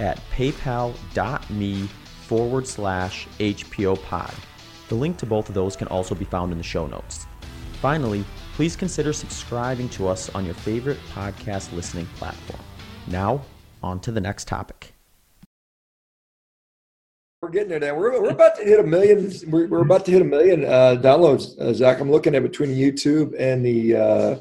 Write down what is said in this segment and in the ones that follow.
at paypal.me forward slash HPO pod. The link to both of those can also be found in the show notes. Finally, please consider subscribing to us on your favorite podcast listening platform. Now, on to the next topic. We're getting there now. We're, we're about to hit a million. We're, we're about to hit a million uh, downloads, uh, Zach. I'm looking at between YouTube and the, uh,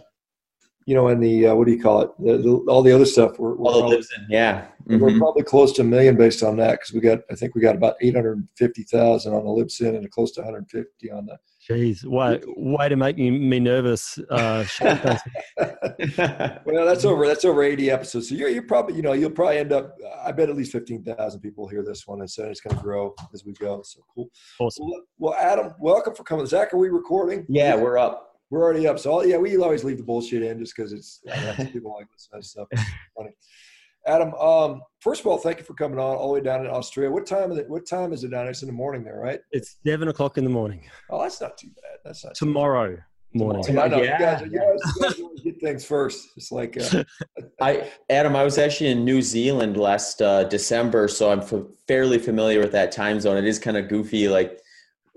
you know, and the uh, what do you call it? The, the, all the other stuff. We're, we're all probably, lives in, yeah. Mm-hmm. We're probably close to a million based on that because we got. I think we got about 850,000 on the Libsyn and close to 150 on the Jeez, why, way to make me nervous. Uh, well, that's over. That's over eighty episodes. So you're, you're probably, you know, you'll probably end up. I bet at least fifteen thousand people hear this one, and so it's going to grow as we go. So cool. Awesome. Well, well, Adam, welcome for coming. Zach, are we recording? Yeah, we're up. We're already up. So yeah, we always leave the bullshit in just because it's people like this kind of stuff. funny. Adam, um, first of all, thank you for coming on all the way down in Australia. What time is it? What time is it down? It's in the morning there, right? It's seven o'clock in the morning. Oh, that's not too bad. That's not tomorrow morning. Tomorrow. Yeah, you guys, you guys, you guys get things first. It's like uh, I, Adam. I was actually in New Zealand last uh, December, so I'm f- fairly familiar with that time zone. It is kind of goofy, like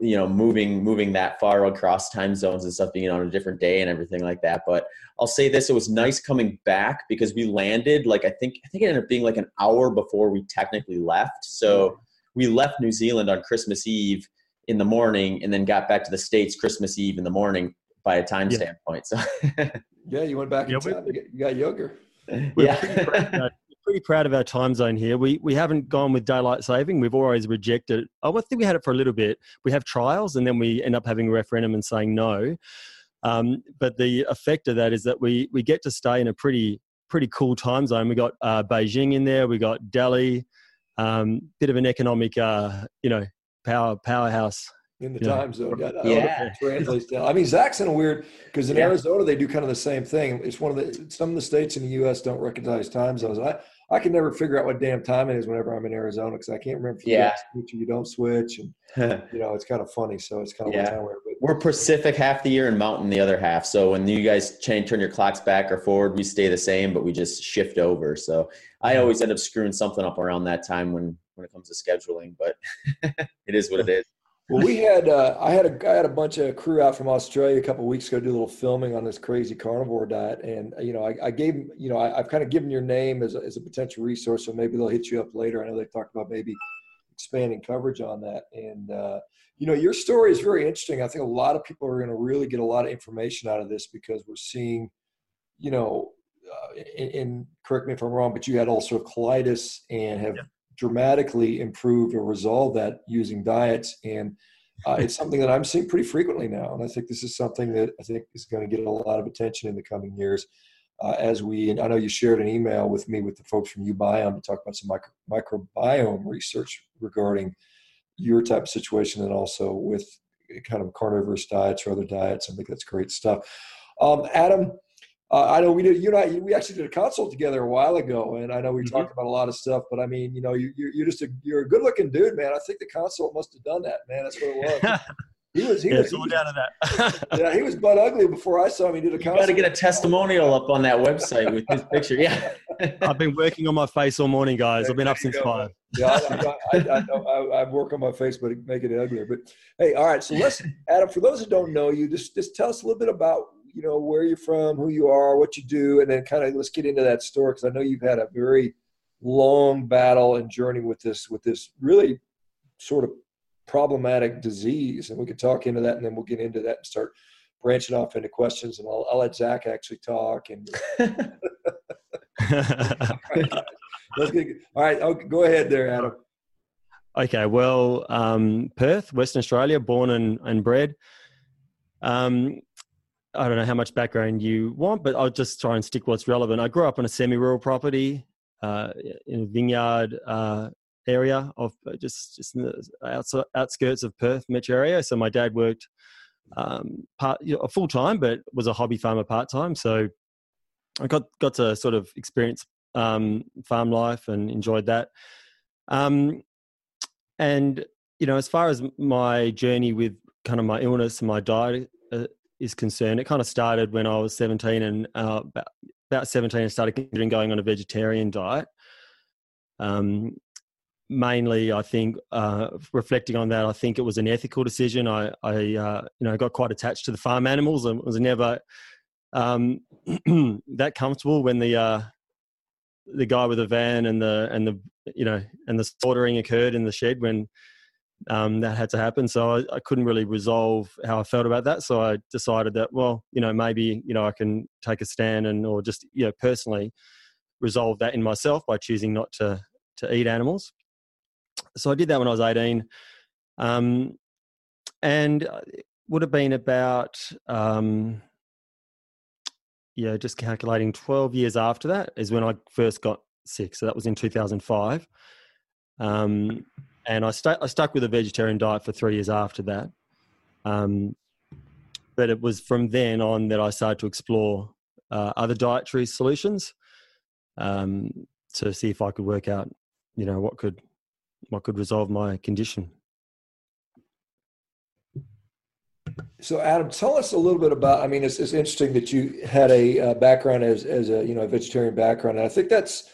you know moving moving that far across time zones and stuff being on a different day and everything like that. But i'll say this it was nice coming back because we landed like i think i think it ended up being like an hour before we technically left. So we left new zealand on christmas eve in the morning and then got back to the states christmas eve in the morning by a time yeah. standpoint so. Yeah you went back yeah, in time. you got younger yeah pretty proud of our time zone here. We we haven't gone with daylight saving. We've always rejected. I think we had it for a little bit. We have trials, and then we end up having a referendum and saying no. Um, but the effect of that is that we we get to stay in a pretty pretty cool time zone. We got uh, Beijing in there. We got Delhi. Um, bit of an economic, uh, you know, power powerhouse in the yeah. time zone. Yeah, yeah. translates down. I mean, Zach's in a weird because in yeah. Arizona they do kind of the same thing. It's one of the some of the states in the U.S. don't recognize time zones. I I can never figure out what damn time it is whenever I'm in Arizona because I can't remember if you yeah. switch or you don't switch, and you know it's kind of funny. So it's kind of yeah. But, we're Pacific half the year and Mountain the other half. So when you guys change, turn your clocks back or forward, we stay the same, but we just shift over. So I always end up screwing something up around that time when when it comes to scheduling, but it is what it is. Well, we had uh, I had a I had a bunch of crew out from Australia a couple weeks ago do a little filming on this crazy carnivore diet, and you know I, I gave you know I, have kind of given your name as a, as a potential resource, so maybe they'll hit you up later. I know they talked about maybe expanding coverage on that, and uh, you know your story is very interesting. I think a lot of people are going to really get a lot of information out of this because we're seeing, you know, uh, and, and, correct me if I'm wrong, but you had ulcerative colitis and have yeah dramatically improved or resolved that using diets. And uh, it's something that I'm seeing pretty frequently now. And I think this is something that I think is going to get a lot of attention in the coming years. Uh, as we, and I know you shared an email with me with the folks from uBiome to talk about some micro, microbiome research regarding your type of situation and also with kind of carnivorous diets or other diets. I think that's great stuff. Um, Adam, uh, I know we did. You know, we actually did a consult together a while ago, and I know we mm-hmm. talked about a lot of stuff. But I mean, you know, you, you're just a you're a good looking dude, man. I think the consult must have done that, man. That's what it was. He was. He yeah, was. He was down to that. yeah, he was butt ugly before I saw him. He did a. Consult Got to get a testimonial up on that website with his picture. Yeah. I've been working on my face all morning, guys. I've been up since five. Yeah, I, I, I, I, I work on my face, but make it uglier. But hey, all right. So let's, Adam. For those that don't know you, just just tell us a little bit about you know where you're from, who you are, what you do, and then kind of let's get into that story because I know you've had a very long battle and journey with this with this really sort of problematic disease, and we could talk into that, and then we'll get into that and start branching off into questions, and I'll, I'll let Zach actually talk. And let's get, all right, okay, go ahead there, Adam. Okay, well, um, Perth, Western Australia, born and, and bred. Um, I don't know how much background you want, but I'll just try and stick what's relevant. I grew up on a semi-rural property. uh, in a vineyard uh, area of uh, just just in the outskirts of Perth metro area. So my dad worked um, part you know, full time, but was a hobby farmer part time. So I got got to sort of experience um, farm life and enjoyed that. Um, and you know, as far as my journey with kind of my illness and my diet uh, is concerned, it kind of started when I was 17 and uh, about, about 17 I started considering going on a vegetarian diet. Um, mainly, I think uh, reflecting on that, I think it was an ethical decision. I, I uh, you know, got quite attached to the farm animals and was never um, that comfortable when the uh, the guy with the van and the and the you know and the slaughtering occurred in the shed when um, that had to happen. So I, I, couldn't really resolve how I felt about that. So I decided that well, you know, maybe you know I can take a stand and or just you know personally resolve that in myself by choosing not to to eat animals. So I did that when I was eighteen, um, and it would have been about um, yeah, just calculating 12 years after that is when I first got sick. So that was in 2005. Um, and I, st- I stuck with a vegetarian diet for three years after that. Um, but it was from then on that I started to explore uh, other dietary solutions um, to see if I could work out, you know, what could what could resolve my condition. So, Adam, tell us a little bit about. I mean, it's, it's interesting that you had a uh, background as as a you know a vegetarian background, and I think that's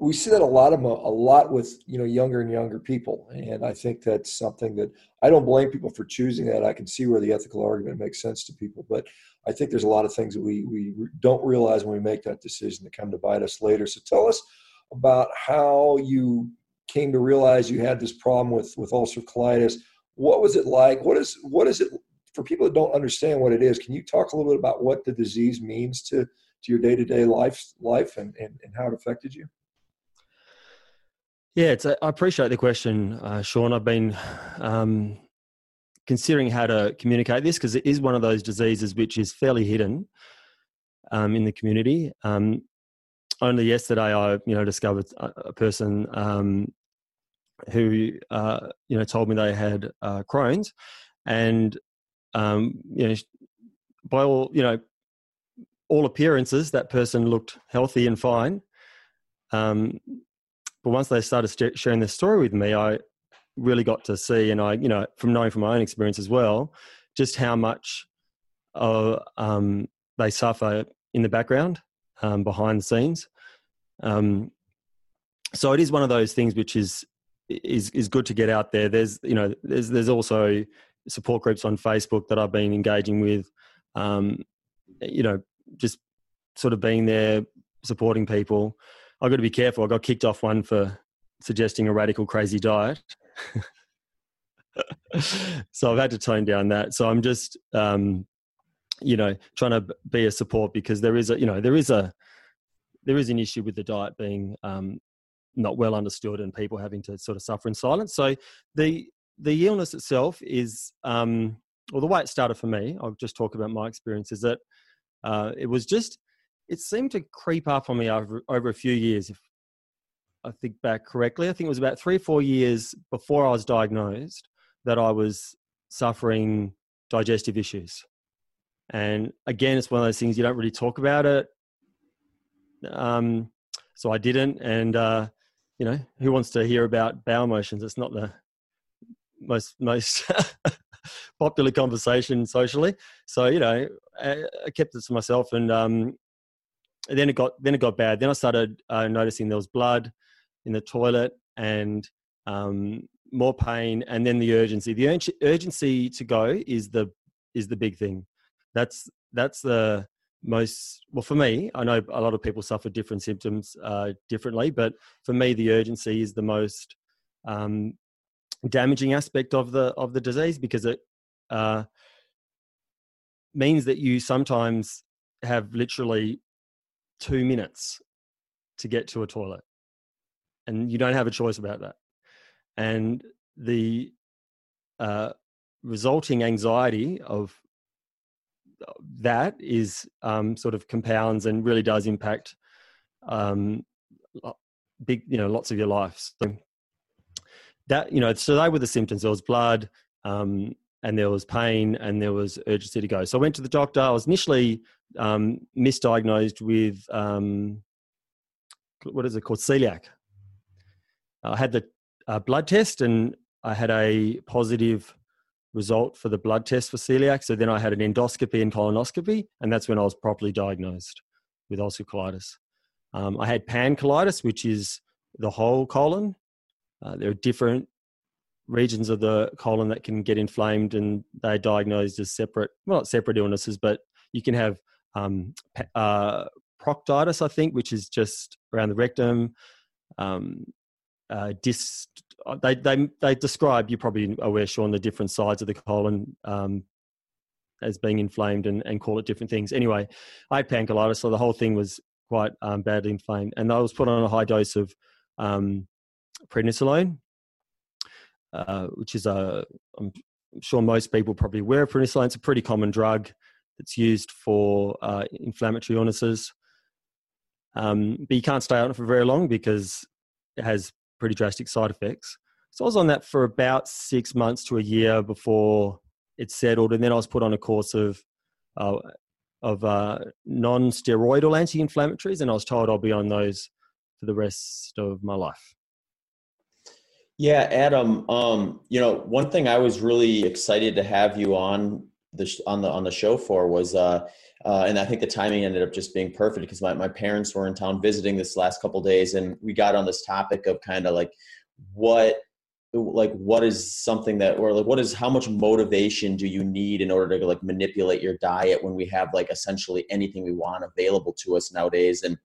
we see that a lot of a lot with you know younger and younger people, and I think that's something that I don't blame people for choosing that. I can see where the ethical argument makes sense to people, but I think there's a lot of things that we we don't realize when we make that decision that come to bite us later. So, tell us about how you came to realize you had this problem with with ulcerative colitis. What was it like? What is what is it for people that don't understand what it is, can you talk a little bit about what the disease means to, to your day to day life life and, and, and how it affected you? Yeah, it's a, I appreciate the question, uh, Sean. I've been um, considering how to communicate this because it is one of those diseases which is fairly hidden um, in the community. Um, only yesterday, I you know discovered a, a person um, who uh, you know told me they had uh, Crohn's, and um, you know, by all you know, all appearances, that person looked healthy and fine. Um, but once they started sharing their story with me, I really got to see, and I, you know, from knowing from my own experience as well, just how much uh, um, they suffer in the background, um, behind the scenes. Um, so it is one of those things which is is is good to get out there. There's you know there's there's also support groups on Facebook that I've been engaging with. Um, you know, just sort of being there, supporting people. I've got to be careful. I got kicked off one for suggesting a radical, crazy diet. so I've had to tone down that. So I'm just, um, you know, trying to be a support because there is a, you know, there is a, there is an issue with the diet being um, not well understood and people having to sort of suffer in silence. So the the illness itself is, um, well, the way it started for me, I'll just talk about my experience, is that uh, it was just, it seemed to creep up on me over, over a few years. If I think back correctly, I think it was about three or four years before I was diagnosed that I was suffering digestive issues. And again, it's one of those things you don't really talk about it. Um, so I didn't. And, uh, you know, who wants to hear about bowel motions? It's not the most most popular conversation socially. So you know, I, kept it to myself, and um, then it got then it got bad. Then I started uh, noticing there was blood in the toilet and um, more pain, and then the urgency. The ur- urgency to go is the is the big thing. That's that's the most well for me. I know a lot of people suffer different symptoms uh, differently, but for me, the urgency is the most um, damaging aspect of the of the disease because it uh, means that you sometimes have literally two minutes to get to a toilet and you don't have a choice about that and the uh, resulting anxiety of that is um, sort of compounds and really does impact um, big, you know, lots of your life. So that, you know, so they were the symptoms. There was blood, um, and there was pain, and there was urgency to go. So I went to the doctor. I was initially um, misdiagnosed with um, what is it called, celiac. I had the uh, blood test, and I had a positive result for the blood test for celiac. So then I had an endoscopy and colonoscopy, and that's when I was properly diagnosed with ulcerative colitis. Um, I had pancolitis, which is the whole colon. Uh, there are different regions of the colon that can get inflamed, and they're diagnosed as separate, well, not separate illnesses, but you can have um, uh, proctitis, I think, which is just around the rectum. Um, uh, dis, uh, they, they, they describe, you're probably aware, Sean, the different sides of the colon um, as being inflamed and, and call it different things. Anyway, I had pancolitis, so the whole thing was quite um, badly inflamed. And I was put on a high dose of um, prednisolone, uh, which is a, I'm sure most people probably aware of prednisolone. It's a pretty common drug that's used for uh, inflammatory illnesses. Um, but you can't stay on it for very long because it has pretty drastic side effects. So I was on that for about six months to a year before it settled, and then I was put on a course of uh, of uh, non-steroidal anti-inflammatories, and I was told I'll be on those for the rest of my life. Yeah, Adam. Um, you know, one thing I was really excited to have you on the on the on the show for was uh, uh, and I think the timing ended up just being perfect because my, my parents were in town visiting this last couple days, and we got on this topic of kind of like what like what is something that or like what is how much motivation do you need in order to like manipulate your diet when we have like essentially anything we want available to us nowadays and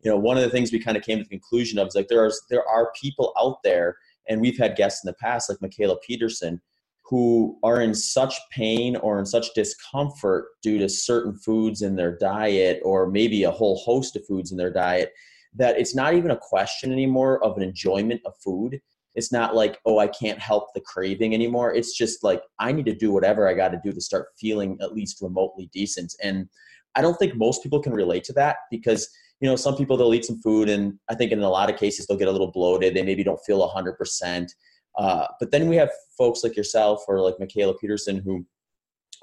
you know one of the things we kind of came to the conclusion of is like there are there are people out there and we've had guests in the past like Mikhaila Peterson who are in such pain or in such discomfort due to certain foods in their diet or maybe a whole host of foods in their diet that it's not even a question anymore of an enjoyment of food. It's not like oh i can't help the craving anymore. It's just like i need to do whatever i got to do to start feeling at least remotely decent. And i don't think most people can relate to that because you know some people they'll eat some food and i think in a lot of cases they'll get a little bloated. They maybe don't feel 100% uh, but then we have folks like yourself or like Mikhaila Peterson who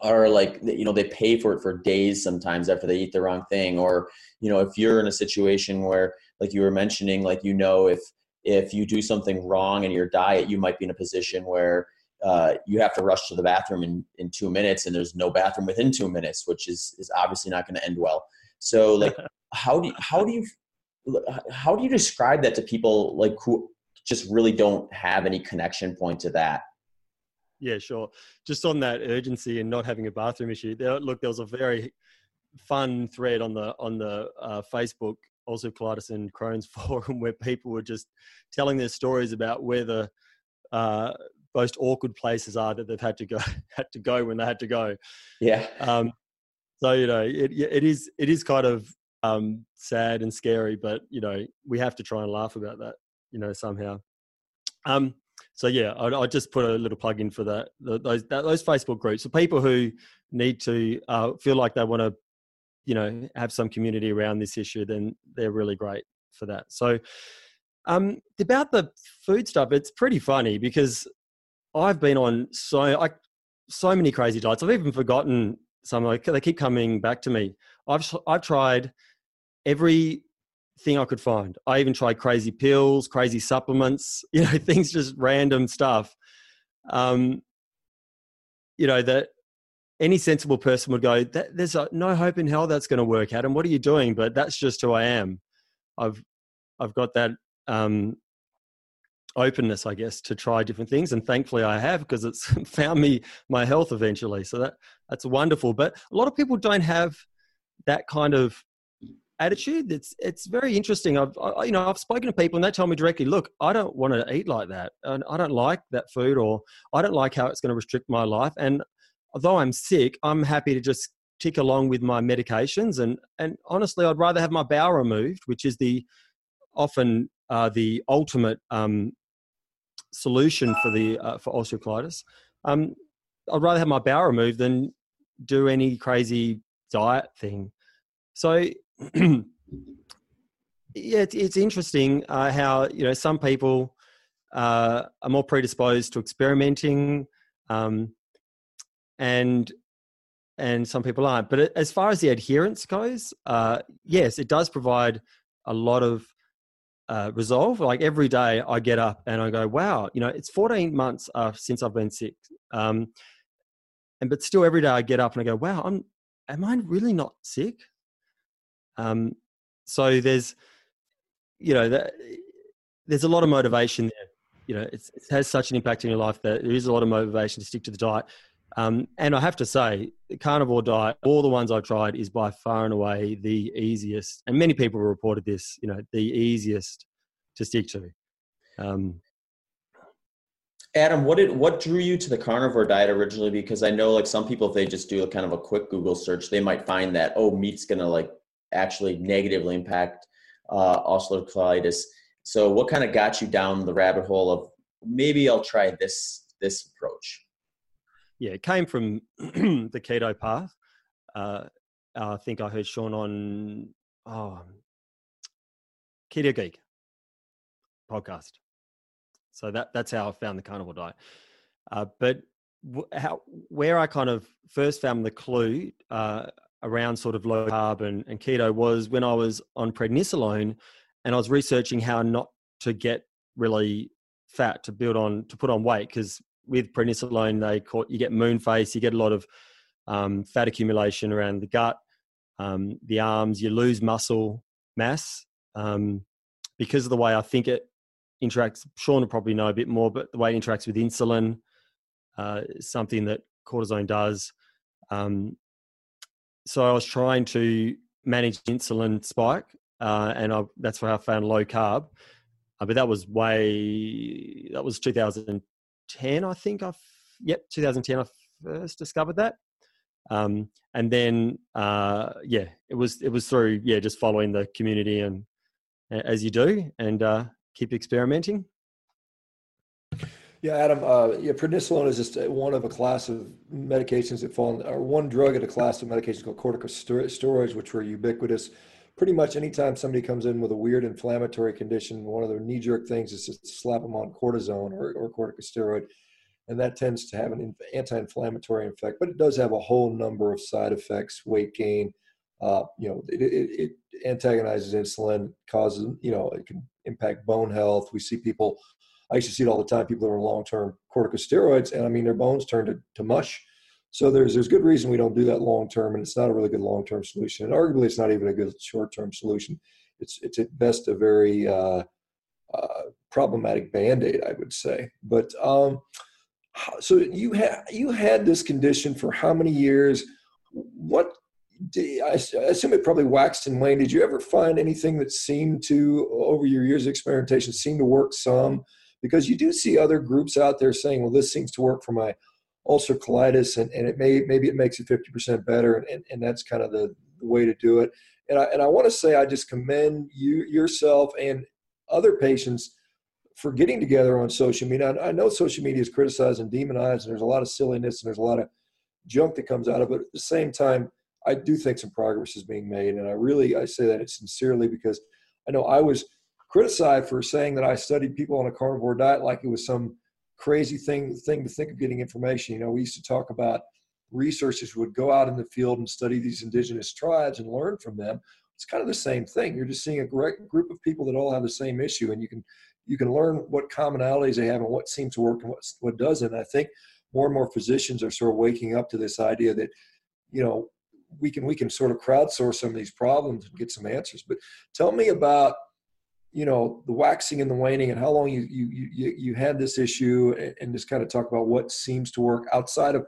are like you know they pay for it for days sometimes after they eat the wrong thing. Or you know if you're in a situation where like you were mentioning like you know if if you do something wrong in your diet you might be in a position where uh, you have to rush to the bathroom in, in two minutes and there's no bathroom within two minutes which is is obviously not going to end well so like how do you, how do you how do you describe that to people like who just really don't have any connection point to that. Yeah, sure. Just on that urgency and not having a bathroom issue. There, look, there was a very fun thread on the on the uh, Facebook also colitis and Crohn's forum where people were just telling their stories about where the uh, most awkward places are that they've had to go had to go when they had to go. Yeah. Um, so you know, it it is it is kind of um, sad and scary, but you know, we have to try and laugh about that you know somehow. Um, so yeah, I, I just put a little plug in for that those that, those Facebook groups. So people who need to uh, feel like they want to, you know, have some community around this issue, then they're really great for that. So um, about the food stuff, it's pretty funny because I've been on so I so many crazy diets. I've even forgotten some. Like they keep coming back to me. I've I've tried every thing I could find. I even tried crazy pills, crazy supplements, you know, things just random stuff. Um, you know, that any sensible person would go, there's no hope in hell that's going to work, Adam. What are you doing? But that's just who I am. I've, I've got that um, openness, I guess, to try different things. And thankfully I have because it's found me my health eventually. So that, that's wonderful. But a lot of people don't have that kind of attitude. It's it's very interesting. I've I, you know I've spoken to people and they tell me directly, look, I don't want to eat like that, and I don't like that food, or I don't like how it's going to restrict my life. And although I'm sick, I'm happy to just tick along with my medications. And and honestly, I'd rather have my bowel removed, which is the often uh, the ultimate um, solution for the uh, for osteocolitis. Um, I'd rather have my bowel removed than do any crazy diet thing. So yeah, it's, it's interesting uh, how you know some people uh, are more predisposed to experimenting, um, and and some people aren't. But as far as the adherence goes, uh, yes, it does provide a lot of uh, resolve. Like every day, I get up and I go, "Wow, you know, it's 14 months uh, since I've been sick." Um, and but still, every day I get up and I go, "Wow, I'm am I really not sick?" Um, so there's, you know, that, there's a lot of motivation there. You know, it has such an impact in your life that there is a lot of motivation to stick to the diet. Um, and I have to say, the carnivore diet, all the ones I've tried, is by far and away the easiest. And many people reported this. You know, the easiest to stick to. Um, Adam, what did what drew you to the carnivore diet originally? Because I know, like some people, if they just do a kind of a quick Google search, they might find that oh, meat's gonna like actually negatively impact uh, ulcerative colitis. So, what kind of got you down the rabbit hole of maybe I'll try this this approach? Yeah, it came from the keto path. Uh, I think I heard Sean on oh, Keto Geek podcast. So that that's how I found the carnivore diet. Uh, but w- how where I kind of first found the clue uh, around sort of low carb and, and keto was when I was on prednisolone and I was researching how not to get really fat to build on to put on weight because with prednisolone they call you get moon face you get a lot of um, fat accumulation around the gut um, the arms you lose muscle mass um, because of the way i think it interacts sean will probably know a bit more but the way it interacts with insulin uh, something that cortisone does um, so I was trying to manage insulin spike, uh, and I, that's where I found low carb. Uh, but that was way that was 2010, I think. I yep, 2010. I first discovered that, um, and then uh, yeah, it was it was through yeah just following the community and as you do and uh, keep experimenting. Yeah, Adam. Uh, yeah, prednisolone is just one of a class of medications that fall, in, or one drug in a class of medications called corticosteroids, which were ubiquitous. Pretty much anytime somebody comes in with a weird inflammatory condition, one of the knee-jerk things is to slap them on cortisone or, or corticosteroid, and that tends to have an anti-inflammatory effect. But it does have a whole number of side effects: weight gain. Uh, you know, it, it, it antagonizes insulin, causes you know, it can impact bone health. We see people I used to see it all the time. People that are on long-term corticosteroids, and I mean their bones turn to, to mush. So there's there's good reason we don't do that long term, and it's not a really good long term solution. And arguably, it's not even a good short term solution. It's it's at best a very uh, uh, problematic band aid, I would say. But um, so you had you had this condition for how many years? What did, I assume it probably waxed and waned. Did you ever find anything that seemed to, over your years of experimentation, seem to work some? because you do see other groups out there saying, well, this seems to work for my ulcer colitis and, and it may maybe it makes it 50% better and, and, and that's kind of the, the way to do it. And I, and I want to say I just commend you yourself and other patients for getting together on social media. I, I know social media is criticized and demonized and there's a lot of silliness and there's a lot of junk that comes out of it. But at the same time, I do think some progress is being made. And I really, I say that sincerely because I know I was – criticized for saying that I studied people on a carnivore diet like it was some crazy thing thing to think of getting information. You know, we used to talk about researchers would go out in the field and study these indigenous tribes and learn from them. It's kind of the same thing. You're just seeing a great group of people that all have the same issue, and you can you can learn what commonalities they have and what seems to work and what what doesn't. I think more and more physicians are sort of waking up to this idea that you know we can we can sort of crowdsource some of these problems and get some answers. But tell me about you know the waxing and the waning and how long you you you, you had this issue and just kind of talk about what seems to work outside of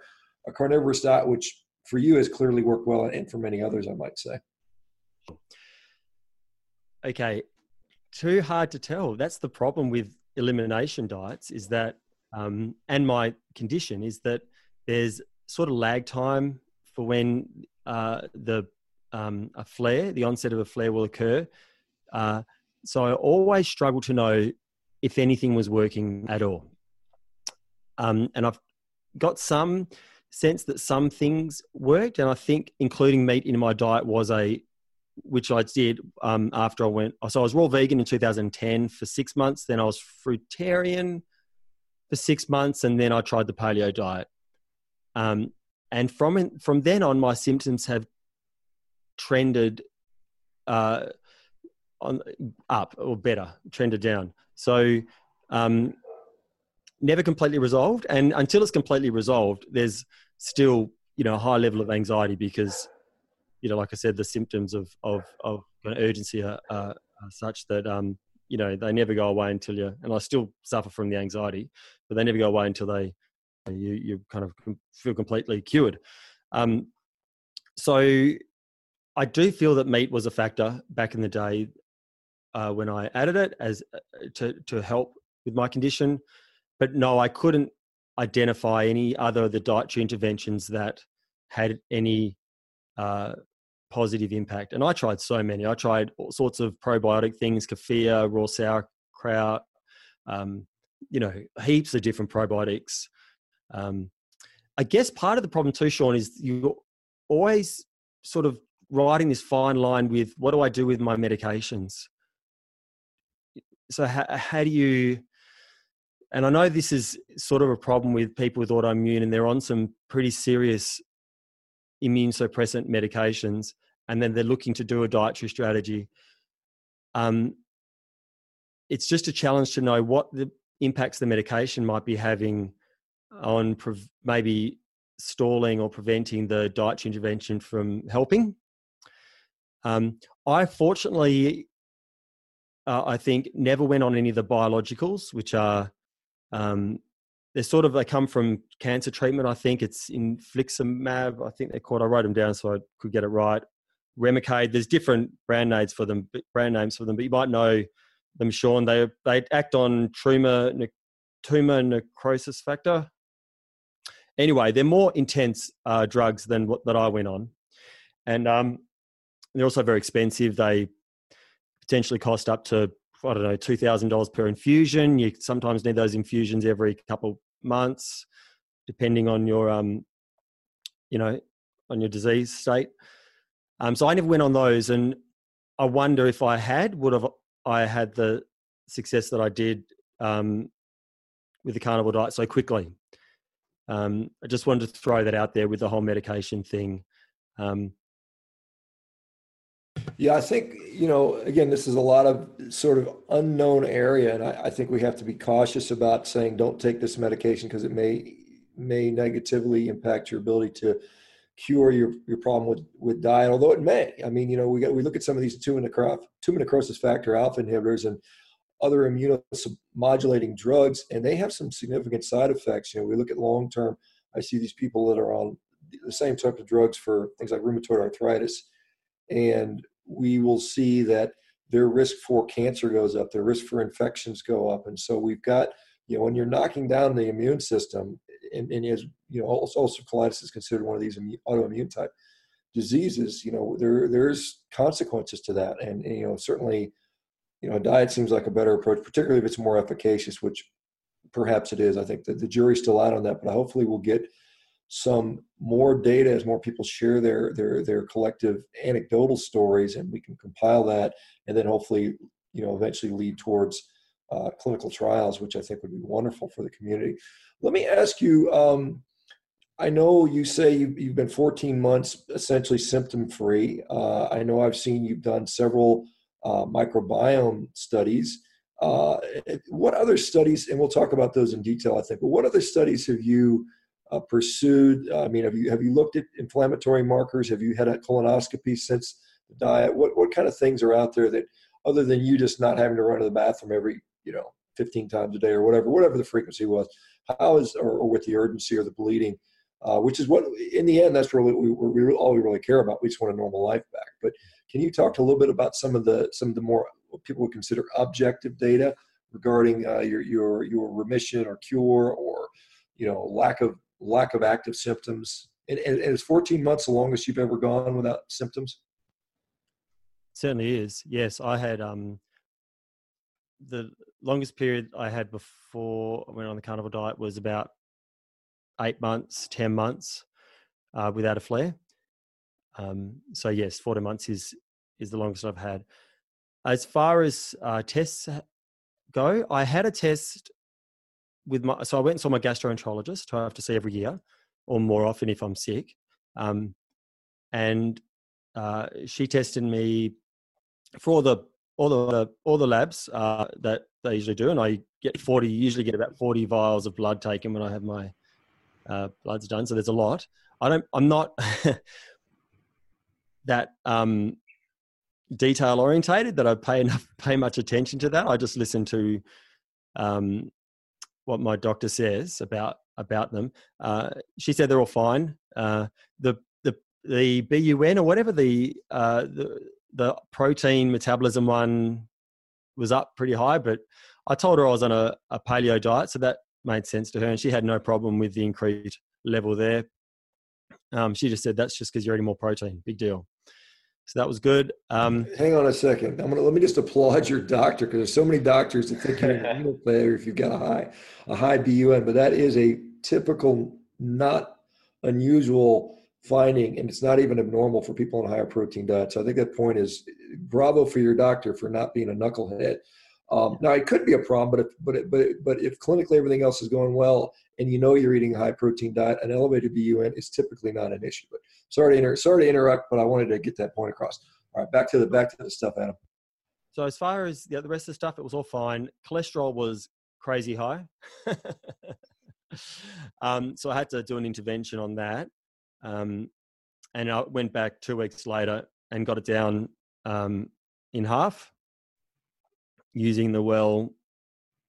a carnivorous diet which for you has clearly worked well and for many others i might say. Okay too hard to tell. That's the problem with elimination diets is that um, and my condition is that there's sort of lag time for when uh, the um, a flare the onset of a flare will occur. Uh, so I always struggled to know if anything was working at all. Um, and I've got some sense that some things worked, and I think including meat in my diet was a which I did um, after I went. So I was raw vegan in 2010 for six months. Then I was fruitarian for six months, and then I tried the paleo diet. Um, and from from then on, my symptoms have trended uh, on up or better, trended down. So um, never completely resolved, and until it's completely resolved, there's still you know a high level of anxiety because you know like I said, the symptoms of of of urgency are, are, are such that um, you know they never go away until you and I still suffer from the anxiety, but they never go away until they you you kind of feel completely cured. Um, so I do feel that meat was a factor back in the day uh, when I added it as uh, to to help with my condition, but no, I couldn't identify any other of the dietary interventions that had any uh, positive impact. And I tried so many. I tried all sorts of probiotic things, kefir, raw sauerkraut, um, you know, heaps of different probiotics. Um, I guess part of the problem too, Sean, is you're always sort of riding this fine line with what do I do with my medications? So how, how do you, and I know this is sort of a problem with people with autoimmune and they're on some pretty serious immune suppressant medications and then they're looking to do a dietary strategy. Um, it's just a challenge to know what the impacts the medication might be having on pre- maybe stalling or preventing the dietary intervention from helping. Um, I fortunately, uh, I think, never went on any of the biologicals, which are um, they're sort of they come from cancer treatment. I think it's infliximab. I think they're called. I wrote them down so I could get it right. Remicade. There's different brand names for them, brand names for them, but you might know them, Sean. They they act on tumor tumor necrosis factor anyway, they're more intense uh, drugs than what that I went on, and um, they're also very expensive. They potentially cost up to I don't know two thousand dollars per infusion. You sometimes need those infusions every couple months, depending on your um, you know, on your disease state. Um, so I never went on those, and I wonder if I had would have I had the success that I did um, with the carnivore diet so quickly. Um, I just wanted to throw that out there with the whole medication thing. Um, yeah, I think, you know, again, this is a lot of sort of unknown area. And I, I think we have to be cautious about saying don't take this medication because it may may negatively impact your ability to cure your, your problem with, with diet, although it may. I mean, you know, we got we look at some of these tumor, necro- tumor necrosis factor alpha inhibitors and other immunomodulating drugs, and they have some significant side effects. You know, we look at long term. I see these people that are on the same type of drugs for things like rheumatoid arthritis, and we will see that their risk for cancer goes up, their risk for infections go up, and so we've got you know when you're knocking down the immune system, and, and as you know, ulcerative colitis is considered one of these autoimmune type diseases. You know, there there's consequences to that, and, and you know certainly you know, a diet seems like a better approach, particularly if it's more efficacious, which perhaps it is. I think that the jury's still out on that, but hopefully we'll get some more data as more people share their their their collective anecdotal stories, and we can compile that, and then hopefully, you know, eventually lead towards uh, clinical trials, which I think would be wonderful for the community. Let me ask you. Um, I know you say you've, you've been 14 months essentially symptom free. Uh, I know I've seen you've done several uh, microbiome studies. Uh, what other studies, and we'll talk about those in detail, I think, but what other studies have you uh, pursued? I mean, have you, have you looked at inflammatory markers? Have you had a colonoscopy since the diet? What, what kind of things are out there that, other than you just not having to run to the bathroom every, you know, 15 times a day or whatever, whatever the frequency was, how is, or, or with the urgency or the bleeding, uh, which is what, in the end, that's really we, we, all we really care about. We just want a normal life back. But can you talk a little bit about some of the some of the more people would consider objective data regarding uh, your your your remission or cure or you know lack of lack of active symptoms? And, and, and is 14 months the longest you've ever gone without symptoms? Certainly is. Yes, I had um, the longest period I had before I went on the carnivore diet was about eight months, ten months uh, without a flare. Um, so yes, 14 months is is the longest I've had. As far as uh, tests go, I had a test with my. So I went and saw my gastroenterologist, who I have to see every year, or more often if I'm sick. Um, and uh, she tested me for all the all the all the labs uh, that they usually do, and I get forty. Usually get about forty vials of blood taken when I have my uh, bloods done. So there's a lot. I don't. I'm not that um, detail orientated that I pay enough pay much attention to that. I just listen to um, what my doctor says about about them. Uh, she said they're all fine. Uh, the the the BUN or whatever the uh, the the protein metabolism one was up pretty high, but I told her I was on a, a paleo diet, so that made sense to her, and she had no problem with the increased level there. Um, she just said that's just because you're eating more protein. Big deal. So that was good. Um, Hang on a second. I'm gonna let me just applaud your doctor because there's so many doctors that think you're a renal failure if you've got a high a high BUN, but that is a typical, not unusual finding, and it's not even abnormal for people on a higher protein diet. So I think that point is bravo for your doctor for not being a knucklehead. Um, now it could be a problem, but if, but it, but it, but if clinically everything else is going well and you know you're eating a high protein diet, an elevated BUN is typically not an issue. But sorry to inter- sorry to interrupt, but I wanted to get that point across. All right, back to the back to the stuff, Adam. So as far as the, rest of the stuff, it was all fine. Cholesterol was crazy high. um, so I had to do an intervention on that. Um, and I went back two weeks later and got it down um, in half using the well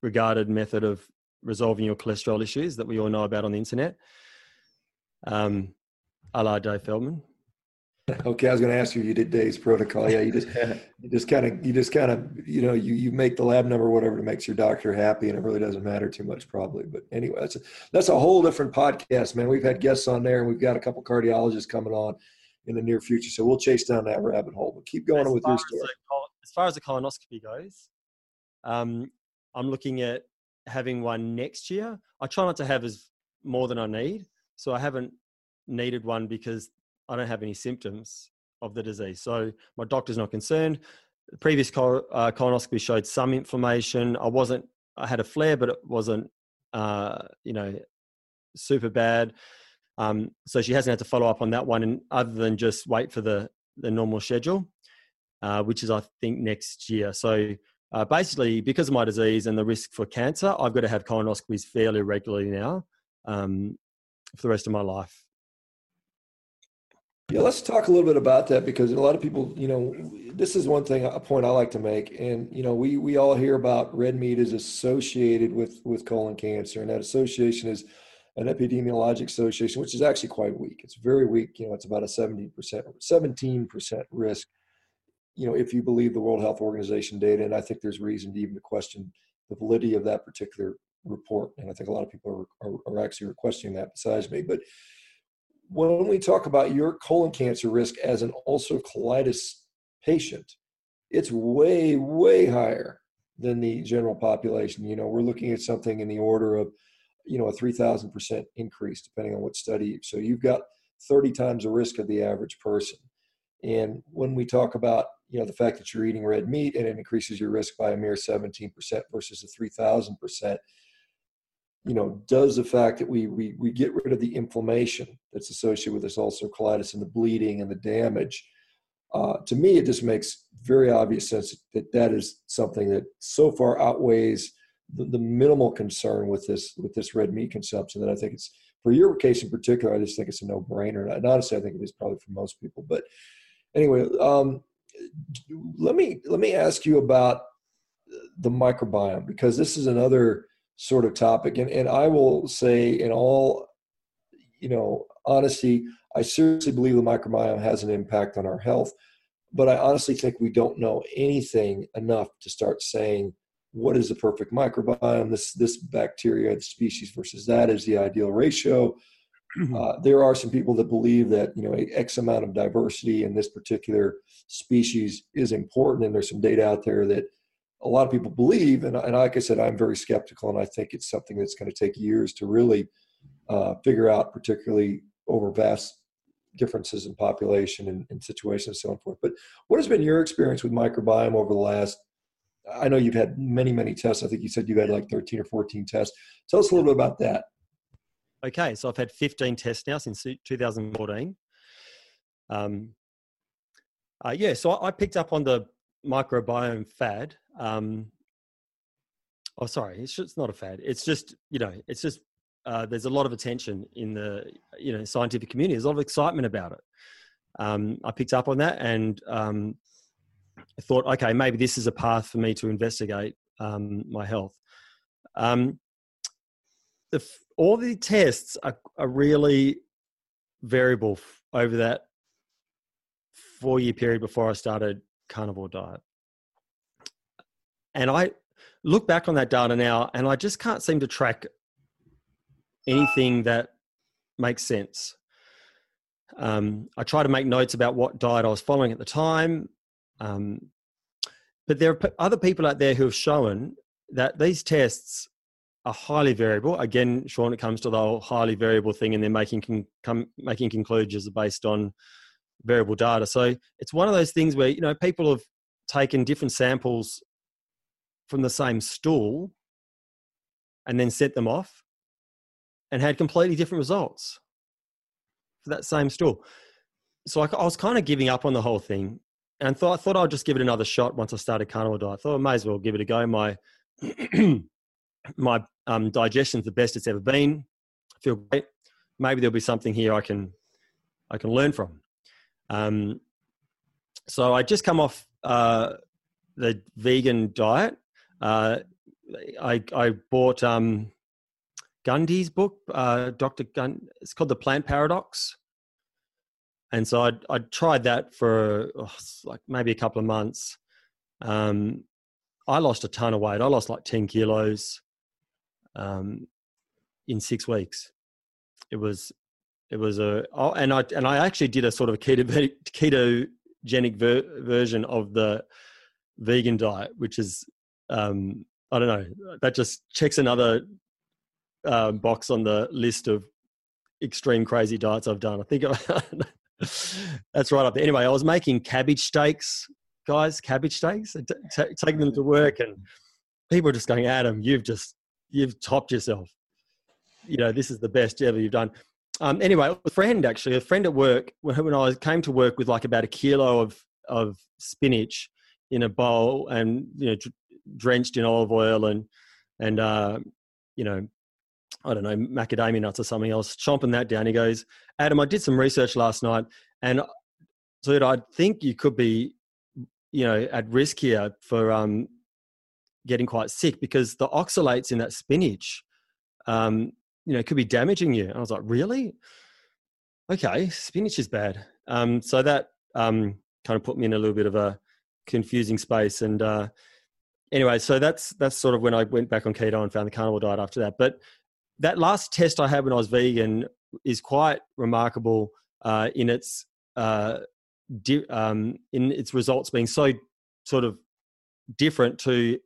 regarded method of resolving your cholesterol issues that we all know about on the internet. Um, a la Dave Feldman. Okay, I was going to ask you. You did Dave's protocol. Yeah, you just you just kind of you just kind of you know you you make the lab number whatever that makes your doctor happy, and it really doesn't matter too much probably. But anyway, that's a, that's a whole different podcast, man. We've had guests on there, and we've got a couple cardiologists coming on in the near future, so we'll chase down that rabbit hole. But keep going as with your story. As, as far as the colonoscopy goes, um, I'm looking at having one next year. I try not to have as more than I need, so I haven't needed one because I don't have any symptoms of the disease. So my doctor's not concerned. The previous col- uh, colonoscopy showed some inflammation. I wasn't, I had a flare, but it wasn't, uh, you know, super bad. Um, so she hasn't had to follow up on that one, and other than just wait for the the normal schedule, uh, which is I think next year. So uh, basically, because of my disease and the risk for cancer, I've got to have colonoscopies fairly regularly now um, for the rest of my life. Yeah, let's talk a little bit about that because a lot of people, you know, this is one thing, a point I like to make, and you know, we we all hear about red meat is associated with with colon cancer, and that association is an epidemiologic association, which is actually quite weak. It's very weak. You know, it's about a seventy percent, seventeen percent risk. You know, if you believe the World Health Organization data, and I think there's reason to even question the validity of that particular report, and I think a lot of people are, are, are actually questioning that besides me, but when we talk about your colon cancer risk as an ulcerative colitis patient, it's way, way higher than the general population. You know, we're looking at something in the order of, you know, a 3,000% increase, depending on what study. So you've got 30 times the risk of the average person. And when we talk about, you know, the fact that you're eating red meat and it increases your risk by a mere 17% versus a 3,000%, you know, does the fact that we, we, we get rid of the inflammation that's associated with this ulcerative colitis and the bleeding and the damage, uh, to me, it just makes very obvious sense that that is something that so far outweighs the, the minimal concern with this with this red meat consumption that I think it's for your case in particular. I just think it's a no brainer, and honestly, I think it is probably for most people. But anyway, um, let me let me ask you about the microbiome because this is another sort of topic. And, and I will say, in all, you know, honesty, I seriously believe the microbiome has an impact on our health. But I honestly think we don't know anything enough to start saying what is the perfect microbiome. This this bacteria, the species versus that is the ideal ratio. Uh, there are some people that believe that you know x amount of diversity in this particular species is important, and there's some data out there that a lot of people believe, and, and like I said, I'm very skeptical, and I think it's something that's going to take years to really uh, figure out, particularly over vast differences in population and, and situations and so on forth. But what has been your experience with microbiome over the last? I know you've had many, many tests. I think you said you had like 13 or 14 tests. Tell us a little bit about that. Okay, so I've had 15 tests now since 2014. Um, uh, yeah, so I, I, picked up on the microbiome fad. Um, oh, sorry, it's, just, not a fad. It's just you know, it's just uh, there's a lot of attention in the you know scientific community. There's a lot of excitement about it. Um, I picked up on that and um, thought, okay, maybe this is a path for me to investigate um, my health. Um, the, all the tests are, are really variable over that four year period before I started carnivore diet. And I look back on that data now and I just can't seem to track anything that makes sense. Um, I try to make notes about what diet I was following at the time. Um, but there are other people out there who have shown that these tests are highly variable. Again, Sean, it comes to the whole highly variable thing, and they're making con- come, making conclusions based on variable data. So it's one of those things where you know people have taken different samples from the same stool and then set them off and had completely different results for that same stool. So I, I was kind of giving up on the whole thing and thought, I thought I'd just give it another shot once I started carnivore diet. I thought I may as well give it a go. My my um, digestion's the best it's ever been. I feel great. Maybe there'll be something here I can I can learn from. Um, so I just come off uh, the vegan diet. Uh, I, I bought um, Gundry's book, uh, Dr. Gun. It's called The Plant Paradox. And so I I tried that for oh, like maybe a couple of months. Um, I lost a ton of weight. I lost like ten kilos um, in six weeks. It was it was a oh, and I and I actually did a sort of keto ketogenic ver- version of the vegan diet, which is um, I don't know that just checks another uh, box on the list of extreme crazy diets I've done. I think that's right up there. Anyway, I was making cabbage steaks, guys, cabbage steaks, t- t- taking them to work, and people are just going, Adam, you've just you've topped yourself. You know, this is the best ever you've done. Um, anyway, a friend actually, a friend at work, when I came to work with like about a kilo of of spinach in a bowl and you know drenched in olive oil and and uh, you know I don't know macadamia nuts or something else, chomping that down. He goes, Adam, I did some research last night, and so I think you could be you know at risk here for um, getting quite sick because the oxalates in that spinach um, you know, could be damaging you. And I was like, really? Okay, spinach is bad. Um, so that um, kind of put me in a little bit of a confusing space. And uh, anyway, so that's that's sort of when I went back on keto and found the carnivore diet after that. But that last test I had when I was vegan is quite remarkable uh, in its uh, di- um, in its results being so sort of different to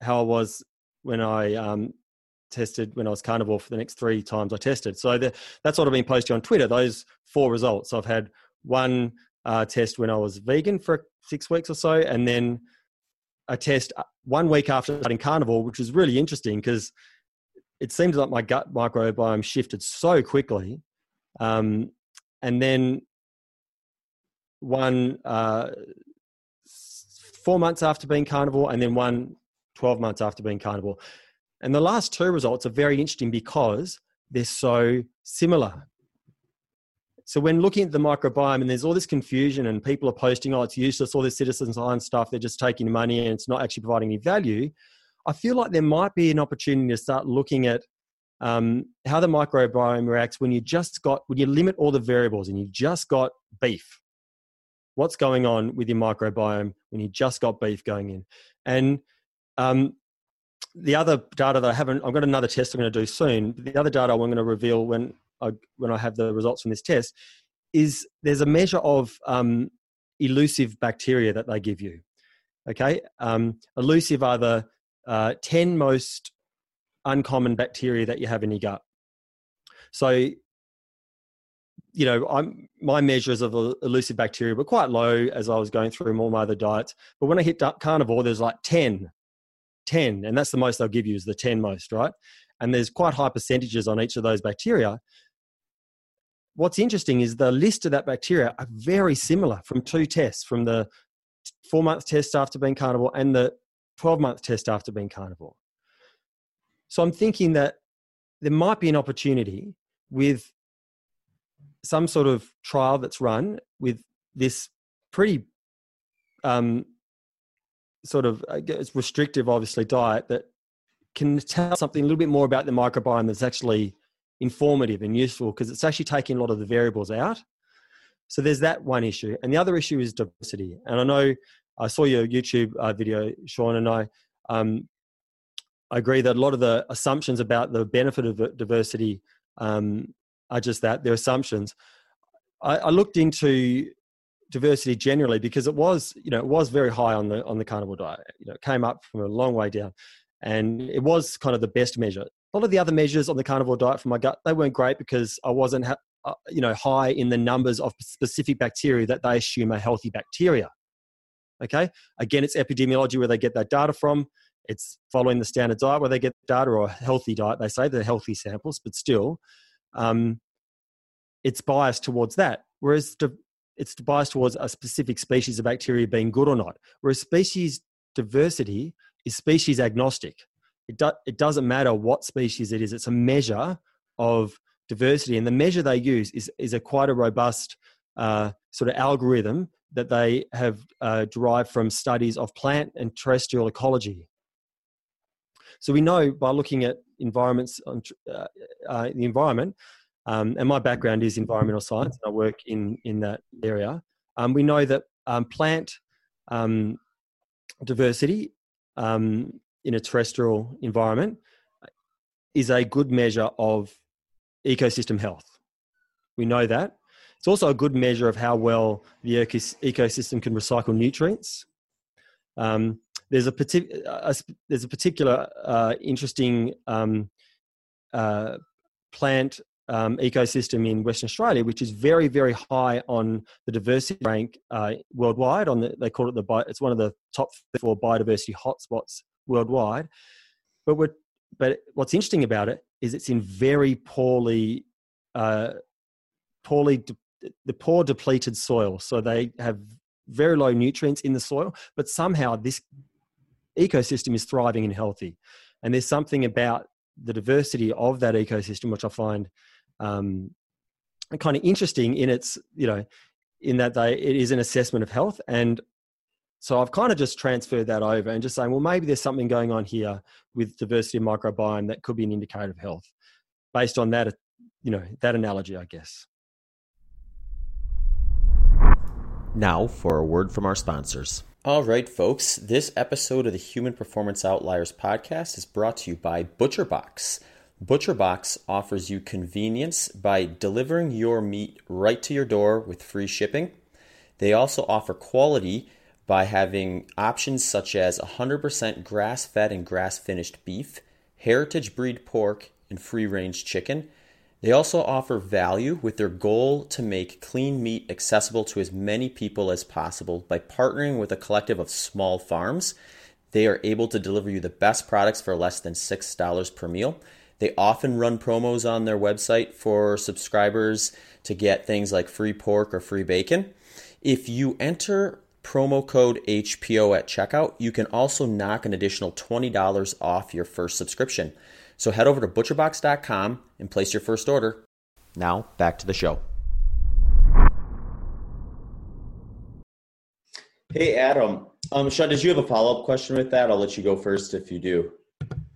how I was when I um, tested when I was carnivore for the next three times I tested. So the, that's what I've been posting on Twitter. Those four results. I've had one uh, test when I was vegan for six weeks or so, and then a test uh, one week after starting carnivore, which was really interesting because it seemed like my gut microbiome shifted so quickly. Um, and then one uh, four months after being carnivore, and then one 12 months after being carnivore. And the last two results are very interesting because they're so similar. So when looking at the microbiome and there's all this confusion and people are posting, oh, it's useless, all this citizen science stuff, they're just taking money and it's not actually providing any value. I feel like there might be an opportunity to start looking at um, how the microbiome reacts when you just got, when you limit all the variables and you've just got beef. What's going on with your microbiome when you just got beef going in? And um, the other data that I haven't, I've got another test I'm going to do soon. The other data I'm going to reveal when I when I have the results from this test is there's a measure of um, elusive bacteria that they give you. Okay, um, elusive are the uh, ten most uncommon bacteria that you have in your gut. So you know, I'm my measures of elusive bacteria were quite low as I was going through all my other diets. But when I hit carnivore, there's like 10, 10, and that's the most they'll give you is the 10 most, right? And there's quite high percentages on each of those bacteria. What's interesting is the list of that bacteria are very similar from two tests, from the four month test after being carnivore and the 12 month test after being carnivore. So I'm thinking that there might be an opportunity with some sort of trial that's run with this pretty um, sort of restrictive, obviously, diet that can tell something a little bit more about the microbiome that's actually informative and useful because it's actually taking a lot of the variables out. So there's that one issue. And the other issue is diversity. And I know I saw your YouTube uh, video, Sean, and I, um, I agree that a lot of the assumptions about the benefit of diversity um, are just that they're assumptions. I, I, looked into diversity generally because it was, you know, it was very high on the on the carnivore diet. You know, it came up from a long way down, and it was kind of the best measure. A lot of the other measures on the carnivore diet for my gut they weren't great because I wasn't, ha- uh, you know, high in the numbers of specific bacteria that they assume are healthy bacteria. Okay, again, it's epidemiology where they get that data from. It's following the standard diet where they get data or a healthy diet. They say they're healthy samples, but still, um, it's biased towards that. Whereas it's biased towards a specific species of bacteria being good or not. Whereas species diversity is species agnostic. It, do, it doesn't matter what species it is, it's a measure of diversity. And the measure they use is, is a quite a robust uh, sort of algorithm that they have uh, derived from studies of plant and terrestrial ecology. So we know by looking at environments, on, uh, uh, the environment, um, and my background is environmental science, and I work in in that area. Um, we know that um, plant um, diversity um, in a terrestrial environment is a good measure of ecosystem health. We know that. It's also a good measure of how well the ecosystem can recycle nutrients. Um, there's a, a, there's a particular uh, interesting um, uh, plant um, ecosystem in Western Australia, which is very, very high on the diversity rank uh, worldwide. On the, they call it the it's one of the top four biodiversity hotspots worldwide. But what but what's interesting about it is it's in very poorly uh, poorly de- the poor depleted soil. So they have very low nutrients in the soil, but somehow this ecosystem is thriving and healthy. And there's something about the diversity of that ecosystem which I find um, kind of interesting in its you know in that they it is an assessment of health and so I've kind of just transferred that over and just saying, well, maybe there's something going on here with diversity of microbiome that could be an indicator of health, based on that, you know, that analogy, I guess. Now for a word from our sponsors. All right, folks. This episode of the Human Performance Outliers podcast is brought to you by ButcherBox. ButcherBox offers you convenience by delivering your meat right to your door with free shipping. They also offer quality by having options such as 100% grass fed and grass finished beef, heritage breed pork, and free range chicken. They also offer value with their goal to make clean meat accessible to as many people as possible by partnering with a collective of small farms. They are able to deliver you the best products for less than $6 per meal. They often run promos on their website for subscribers to get things like free pork or free bacon. If you enter promo code HPO at checkout, you can also knock an additional $20 off your first subscription. So head over to butcherbox.com and place your first order. Now, back to the show. Hey, Adam. Um, Sean, did you have a follow up question with that? I'll let you go first if you do.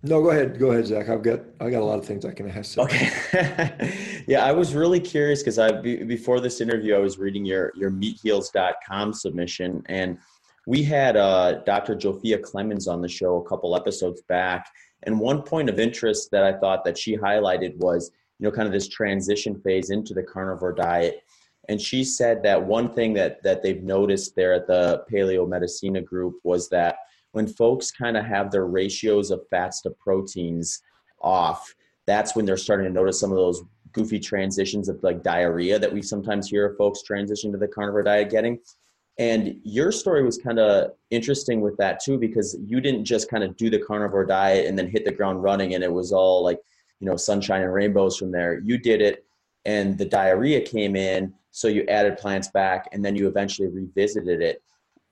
No, go ahead. Go ahead, Zach. I've got I got a lot of things I can ask. Okay. yeah, I was really curious because I before this interview I was reading your your meatheals.com submission and we had uh, Dr. Zsófia Clemens on the show a couple episodes back and one point of interest that I thought that she highlighted was, you know, kind of this transition phase into the carnivore diet. And she said that one thing that that they've noticed there at the Paleomedicina group was that when folks kind of have their ratios of fats to proteins off, that's when they're starting to notice some of those goofy transitions of like diarrhea that we sometimes hear of folks transition to the carnivore diet getting. And your story was kind of interesting with that too, because you didn't just kind of do the carnivore diet and then hit the ground running and it was all like, you know, sunshine and rainbows from there. You did it and the diarrhea came in. So you added plants back and then you eventually revisited it.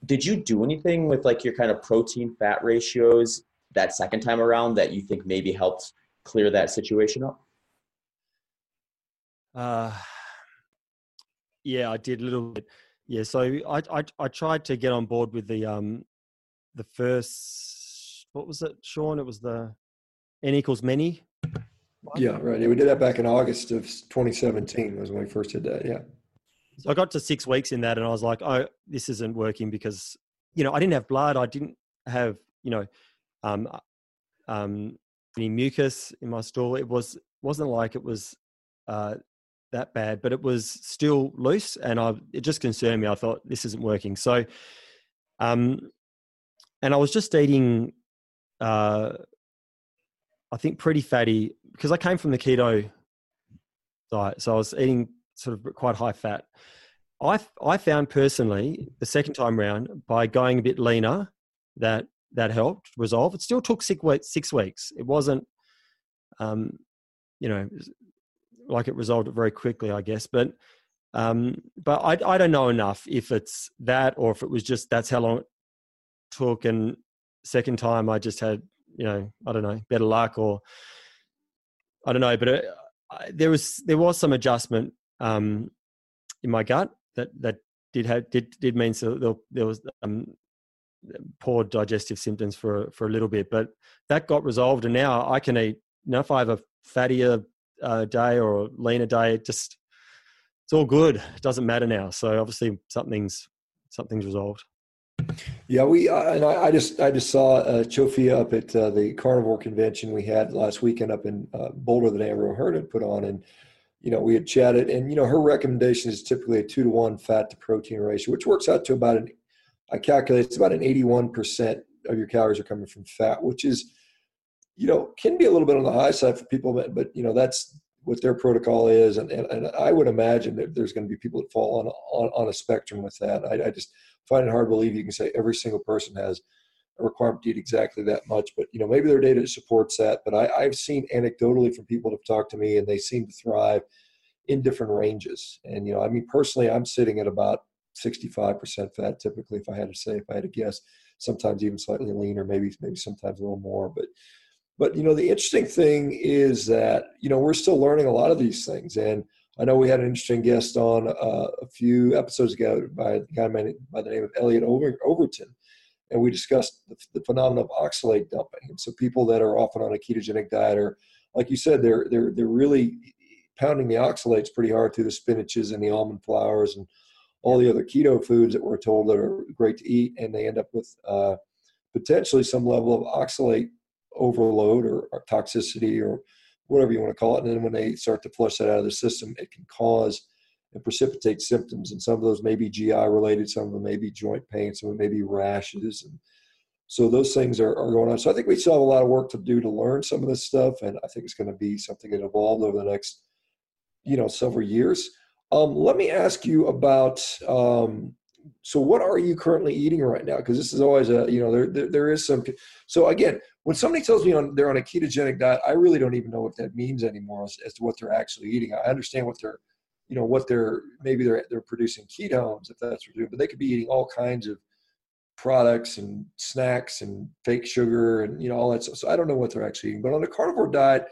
Did you do anything with like your kind of protein fat ratios that second time around that you think maybe helped clear that situation up? Uh, yeah, I did a little bit. Yeah, so I, I I tried to get on board with the um the first what was it, Sean? It was the n equals many. Yeah, right. Yeah, we did that back in August of 2017 was when we first did that. Yeah. So I got to six weeks in that, and I was like, "Oh, this isn't working because you know I didn't have blood. I didn't have you know um, um, any mucus in my stool. It was wasn't like it was uh, that bad, but it was still loose, and I it just concerned me. I thought this isn't working. So, um, and I was just eating, uh, I think pretty fatty because I came from the keto diet, so I was eating sort of quite high fat. I I found personally the second time round by going a bit leaner that that helped resolve. It still took six weeks. Six weeks. It wasn't, um, you know, like it resolved it very quickly, I guess. But um, but I I don't know enough if it's that or if it was just that's how long it took. And second time I just had you know I don't know better luck or I don't know. But it, I, there was there was some adjustment um, in my gut that that did have did did mean so there, was um, poor digestive symptoms for for a little bit, but that got resolved, and now I can eat. Know, if I have a fattier uh, day or a leaner day, it just it's all good. It doesn't matter now. So obviously something's something's resolved. Yeah, we uh, and I, I, just I just saw uh, Zsófia up at uh, the carnivore convention we had last weekend up in uh, Boulder that Amber O'Hearn had put on, and you know we had chatted, and you know her recommendation is typically a two to one fat to protein ratio, which works out to about an I calculate it's about an 81% of your calories are coming from fat, which is, you know, can be a little bit on the high side for people, but, but you know, that's what their protocol is. And, and, and I would imagine that there's going to be people that fall on, on, on a spectrum with that. I, I just find it hard to believe you can say every single person has requirement eat exactly that much, but you know, maybe their data supports that. But I, I've seen anecdotally from people that have talked to me and they seem to thrive in different ranges. And, you know, I mean, personally, I'm sitting at about 65% fat typically if i had to say if i had to guess sometimes even slightly leaner maybe maybe sometimes a little more but but you know the interesting thing is that you know we're still learning a lot of these things and i know we had an interesting guest on uh, a few episodes ago by a guy by the name of elliot overton and we discussed the, the phenomenon of oxalate dumping and so people that are often on a ketogenic diet are like you said they're they're they're really pounding the oxalates pretty hard through the spinaches and the almond flours and all the other keto foods that we're told that are great to eat, and they end up with uh, potentially some level of oxalate overload or, or, toxicity or whatever you want to call it. And then when they start to flush that out of the system, it can cause precipitate symptoms. And some of those may be GI related, some of them may be joint pain, some of them may be rashes. And so those things are, are going on. So I think we still have a lot of work to do to learn some of this stuff. And I think it's going to be something that evolves over the next, you know, several years. Um, let me ask you about. Um, so, what are you currently eating right now? Because this is always a you know there, there, there is some. So again, when somebody tells me on they're on a ketogenic diet, I really don't even know what that means anymore as, as to what they're actually eating. I understand what they're you know what they're maybe they're they're producing ketones if that's what they're doing, but they could be eating all kinds of products and snacks and fake sugar and you know all that stuff. So I don't know what they're actually eating. But on a carnivore diet,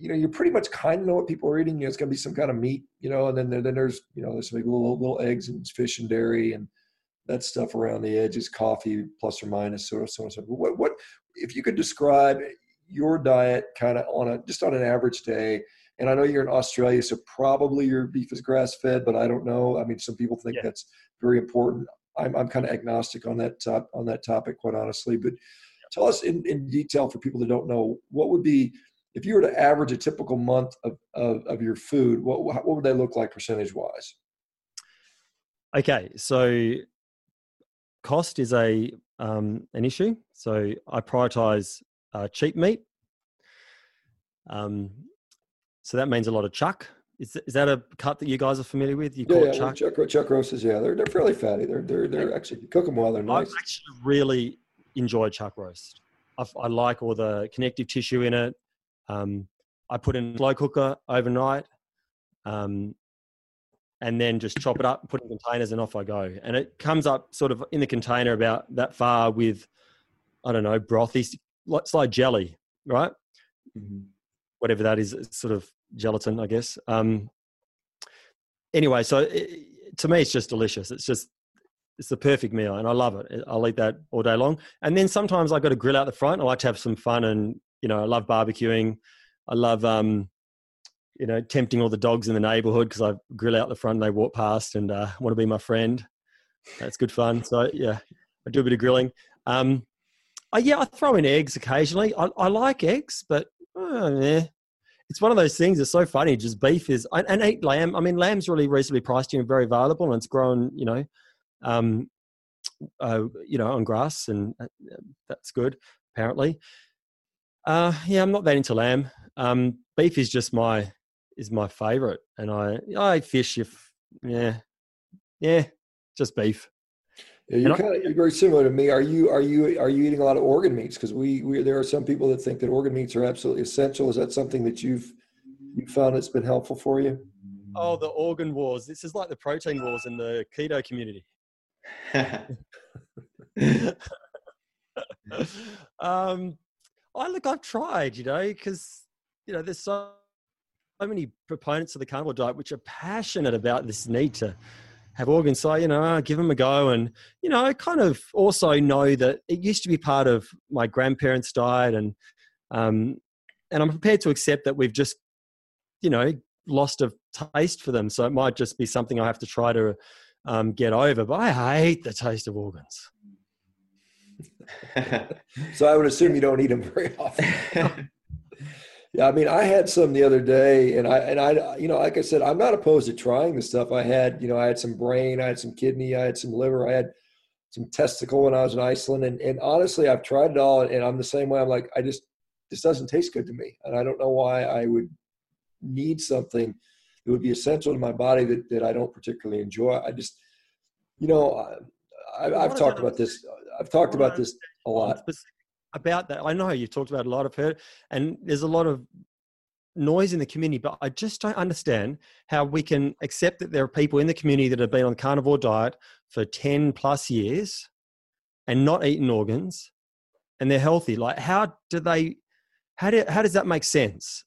you know, you pretty much kind of know what people are eating. You know, it's going to be some kind of meat, you know, and then there, then there's, you know, there's maybe little little eggs and fish and dairy and that stuff around the edges, coffee plus or minus, so so so. What what if you could describe your diet kind of on a just on an average day? And I know you're in Australia, so probably your beef is grass fed, but I don't know. I mean, some people think yeah. that's very important. I'm I'm kind of agnostic on that top on that topic, quite honestly. But tell us in, in detail for people that don't know what would be if you were to average a typical month of, of, of your food, what, what would they look like percentage wise? Okay, so cost is a um, an issue. So I prioritize uh, cheap meat. Um, so that means a lot of chuck. Is, is that a cut that you guys are familiar with? You Yeah, call yeah, it chuck? chuck, chuck roasts, yeah, they're they're fairly fatty. They're they're they're actually cook them well. They're nice. I actually really enjoy chuck roast. I, I like all the connective tissue in it. Um, I put in a slow cooker overnight, um, and then just chop it up, put in containers, and off I go. And it comes up sort of in the container about that far with, I don't know, brothy. like- It's like jelly, right? Mhm. Whatever that is, sort of gelatin, I guess. Um, anyway, so it, to me, it's just delicious. It's just it's the perfect meal, and I love it. I'll eat that all day long. And then sometimes I got to grill out the front. I like to have some fun, and you know, I love barbecuing. I love um, you know, tempting all the dogs in the neighborhood because I grill out the front and they walk past and uh, want to be my friend. That's good fun. So yeah, I do a bit of grilling. Um, I, yeah, I throw in eggs occasionally. I, I like eggs, but oh, yeah. It's one of those things. It's so funny. Just beef is and, eat lamb. I mean, lamb's really reasonably priced and very available, and it's grown. You know, um, uh, you know, on grass, and uh, that's good. Apparently, uh, yeah, I'm not that into lamb. Um, beef is just my is my favorite, and I I fish if yeah, yeah, just beef. Yeah, you're kind of you're very similar to me. Are you are you are you eating a lot of organ meats? Because we, we there are some people that think that organ meats are absolutely essential. Is that something that you've you found that's been helpful for you? Oh, the organ wars. This is like the protein wars in the keto community. um, I look, I've tried, you know, because you know, there's so, so many proponents of the carnivore diet which are passionate about this need to have organs. So you know, I give them a go, and you know, I kind of also know that it used to be part of my grandparents' diet, and um, and I'm prepared to accept that we've just, you know, lost a taste for them. So it might just be something I have to try to um, get over. But I hate the taste of organs. So I would assume you don't eat them very often. Yeah, I mean, I had some the other day, and I and I, you know, like I said, I'm not opposed to trying the stuff. I had, you know, I had some brain, I had some kidney, I had some liver, I had some testicle when I was in Iceland, and and honestly, I've tried it all, and I'm the same way. I'm like, I just this doesn't taste good to me, and I don't know why I would need something that would be essential to my body that that I don't particularly enjoy. I just, you know, I, I, I've talked about this. I've talked about this a lot. About that, I know you've talked about a lot. I've heard, and there's a lot of noise in the community, but I just don't understand how we can accept that there are people in the community that have been on the carnivore diet for 10 plus years and not eaten organs and they're healthy. Like, how do they, how, do, how does that make sense?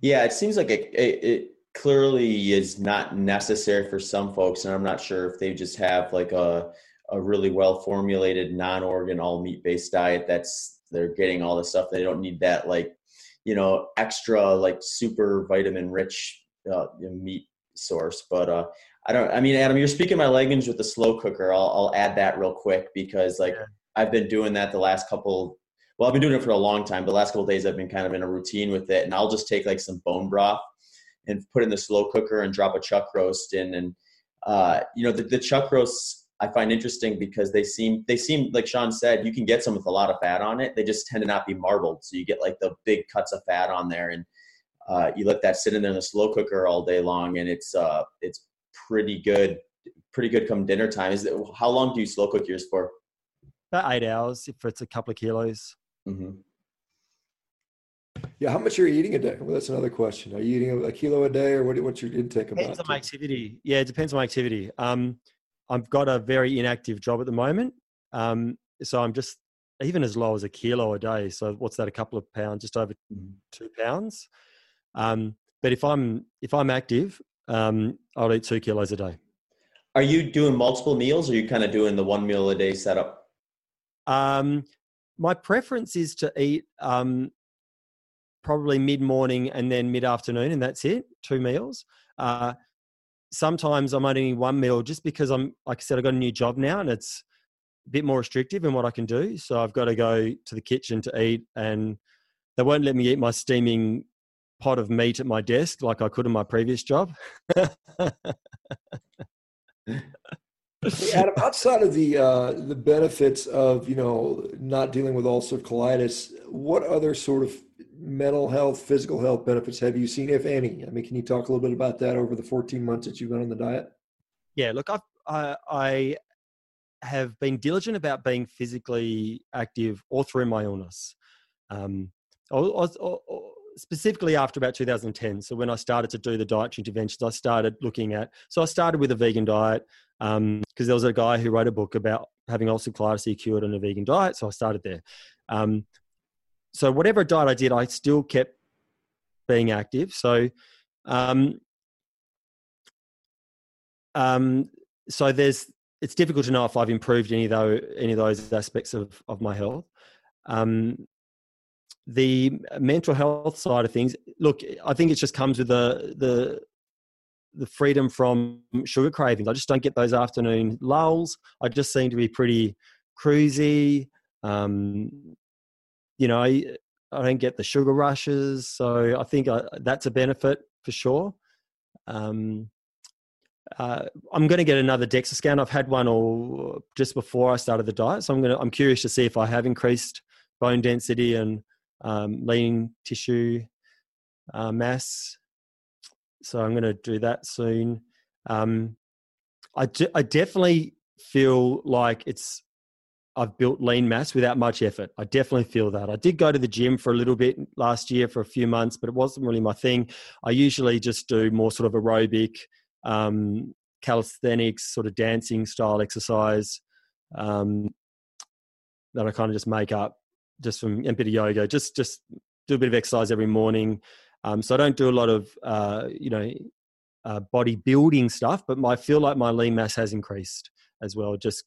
Yeah, it seems like it, it, it clearly is not necessary for some folks, and I'm not sure if they just have like a a really well formulated non-organ all meat based diet that's they're getting all the stuff. They don't need that like you know extra like super vitamin rich uh, meat source. But uh i don't i mean adam you're speaking my language with the slow cooker. I'll, I'll add that real quick because like Yeah. i've been doing that the last couple well i've been doing it for a long time the last couple days i've been kind of in a routine with it and i'll just take like some bone broth and put in the slow cooker and drop a chuck roast in and uh you know the, the chuck roasts I find interesting because they seem they seem like Sean said you can get some with a lot of fat on it. They just tend to not be marbled, so you get like the big cuts of fat on there, and uh, you let that sit in there in the slow cooker all day long, and it's uh it's pretty good, pretty good come dinner time. Is it, how long do you slow cook yours for? About eight hours if it's a couple of kilos. Mm-hmm. Yeah, how much are you eating a day? Well, that's another question. Are you eating a, a kilo a day, or what, what's your intake Depends about? on my activity. Yeah, it depends on my activity. Um, I've got a very inactive job at the moment. Um, so I'm just even as low as a kilo a day. So what's that? A couple of pounds, just over Mhm. two pounds. Um, but if I'm if I'm active, um, I'll eat two kilos a day. Are you doing multiple meals, or are you kind of doing the one meal a day setup? Um, my preference is to eat um, probably mid morning and then mid afternoon, and that's it. Two meals. Uh, sometimes I'm only one meal just because I'm, like I said, I got a new job now, and it's a bit more restrictive in what I can do. So I've got to go to the kitchen to eat, and they won't let me eat my steaming pot of meat at my desk like I could in my previous job. Hey, Adam, outside of the uh, the benefits of you know not dealing with ulcerative colitis, what other sort of mental health, physical health benefits have you seen, if any? I mean, can you talk a little bit about that over the 14 months that you've been on the diet? Yeah, look, I've, I, I have been diligent about being physically active all through my illness. Um, I was, specifically after about 2010. So when I started to do the dietary interventions, I started looking at. So I started with a vegan diet because um, there was a guy who wrote a book about having ulcerative colitis cured on a vegan diet. So I started there. Um, so whatever diet I did, I still kept being active. So, um, um, so there's it's difficult to know if I've improved any of those any of those aspects of of my health. Um, the mental health side of things, look, I think it just comes with the the the freedom from sugar cravings. I just don't get those afternoon lulls. I just seem to be pretty cruisy. Um, you know, I, I don't get the sugar rushes. So I think I, uh, that's a benefit for sure. Um, uh, I'm going to get another DEXA scan. I've had one all just before I started the diet, so I'm going to. I'm curious to see if I have increased bone density and um, lean tissue uh, mass. So I'm going to do that soon. Um, I, de- I definitely feel like it's I've built lean mass without much effort. I definitely feel that. I did go to the gym for a little bit last year for a few months, but it wasn't really my thing. I usually just do more sort of aerobic, um, calisthenics, sort of dancing style exercise um, that I kind of just make up just from a bit of yoga. Just just do a bit of exercise every morning. Um, so I don't do a lot of uh, you know uh, bodybuilding stuff, but I feel like my lean mass has increased as well. Just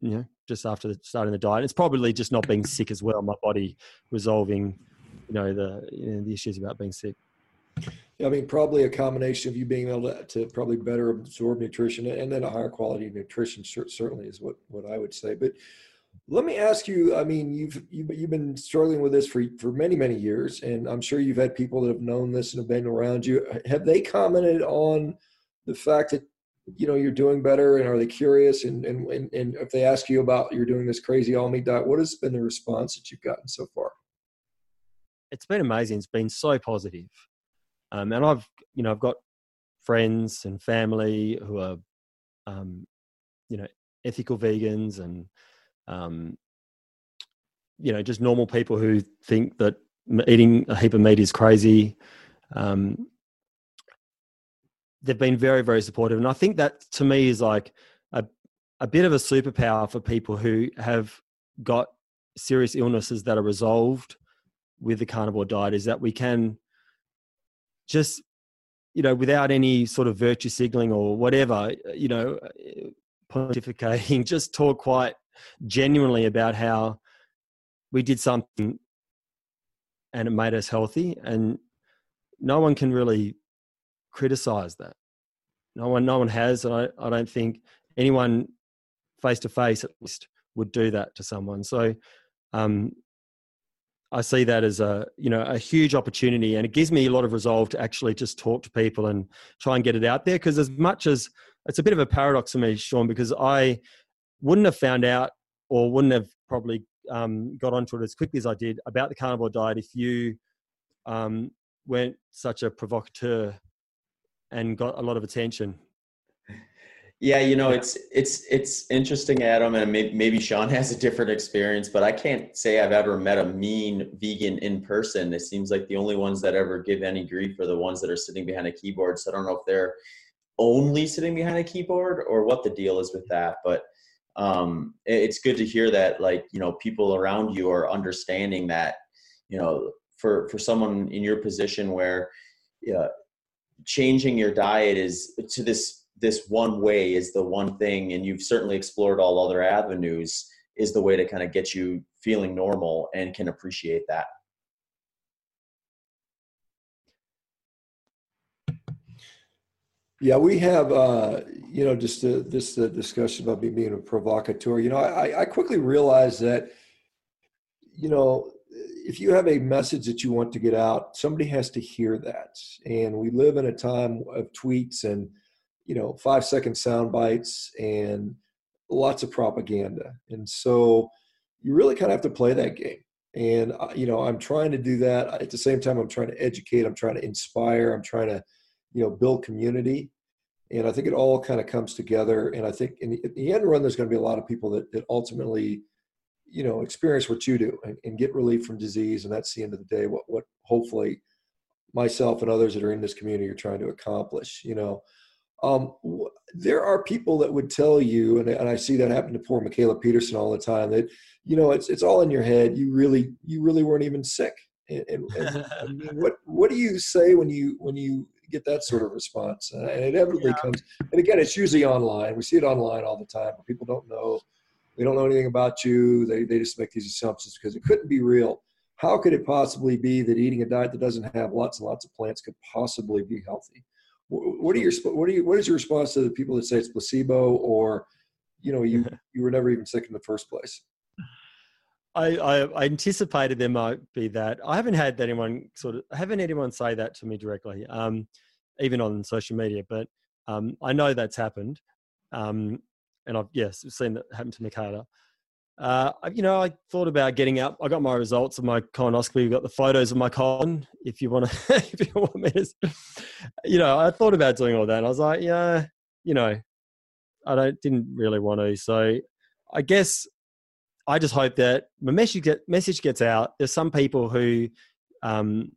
you know, just after starting the diet. It's probably just not being sick as well. My body resolving, you know, the you know, the issues about being sick. Yeah, I mean, probably a combination of you being able to, to probably better absorb nutrition and then a higher quality of nutrition certainly is what what I would say. But let me ask you. I mean, you've you've, you've been struggling with this for for many many years, and I'm sure you've had people that have known this and have been around you. Have they commented on the fact that you know you're doing better and are they curious and, and and if they ask you about you're doing this crazy all meat diet what has been the response that you've gotten so far it's been amazing it's been so positive um, and i've you know i've got friends and family who are um, you know ethical vegans and um, you know just normal people who think that eating a heap of meat is crazy um, they've been very very supportive. And i think that to me is like a, a bit of a superpower for people who have got serious illnesses that are resolved with the carnivore diet is that we can just you know without any sort of virtue signaling or whatever you know pontificating just talk quite genuinely about how we did something and it made us healthy and no one can really criticize that. No one, no one has, and I, I don't think anyone face to face at least would do that to someone. So, um, I see that as a you know a huge opportunity, and it gives me a lot of resolve to actually just talk to people and try and get it out there. Because as much as it's a bit of a paradox for me, Sean, because I wouldn't have found out or wouldn't have probably um, got onto it as quickly as I did about the carnivore diet if you um, weren't such a provocateur and got a lot of attention. Yeah, you know, it's it's it's interesting, Adam, and maybe, maybe Sean has a different experience, but I can't say I've ever met a mean vegan in person. It seems like the only ones that ever give any grief are the ones that are sitting behind a keyboard. So I don't know if they're only sitting behind a keyboard or what the deal is with that. But um, it's good to hear that, like you know, people around you are understanding that. You know, for for someone in your position where yeah, changing your diet is to this this one way is the one thing and you've certainly explored all other avenues is the way to kind of get you feeling normal and can appreciate that yeah we have uh you know just a, this uh, discussion about me being a provocateur you know i i quickly realized that you know if you have a message that you want to get out, somebody has to hear that. And we live in a time of tweets and, you know, five second sound bites and lots of propaganda. And so you really kind of have to play that game. And uh, you know, I'm trying to do that. At the same time, I'm trying to educate. I'm trying to inspire. I'm trying to, you know, build community. And I think it all kind of comes together. And I think in the, in the end run, there's going to be a lot of people that, that ultimately, you know, experience what you do and, and get relief from disease. And that's the end of the day. What what hopefully myself and others that are in this community are trying to accomplish. You know, um, there are people that would tell you, and, and I see that happen to poor Mikhaila Peterson all the time. That you know, it's it's all in your head. You really you really weren't even sick. And, and, and I mean, what what do you say when you when you get that sort of response? Uh, and it inevitably yeah. comes. And again, it's usually online. We see it online all the time. People don't know. They don't know anything about you. They they just make these assumptions because it couldn't be real. How could it possibly be that eating a diet that doesn't have lots and lots of plants could possibly be healthy? What are your what are you what is your response to the people that say it's placebo or you know you you were never even sick in the first place? I, I, anticipated there might be that. I haven't had anyone sort of I haven't anyone say that to me directly, um, even on social media. But um, I know that's happened, um, and I've yes seen that happen to Mikhaila. Uh, you know, I thought about getting up. I got my results of my colonoscopy. We got the photos of my colon. If you want to, if you want me to, you know, I thought about doing all that. And I was like, yeah, you know, I don't didn't really want to. So I guess I just hope that my message get message gets out. There's some people who, um,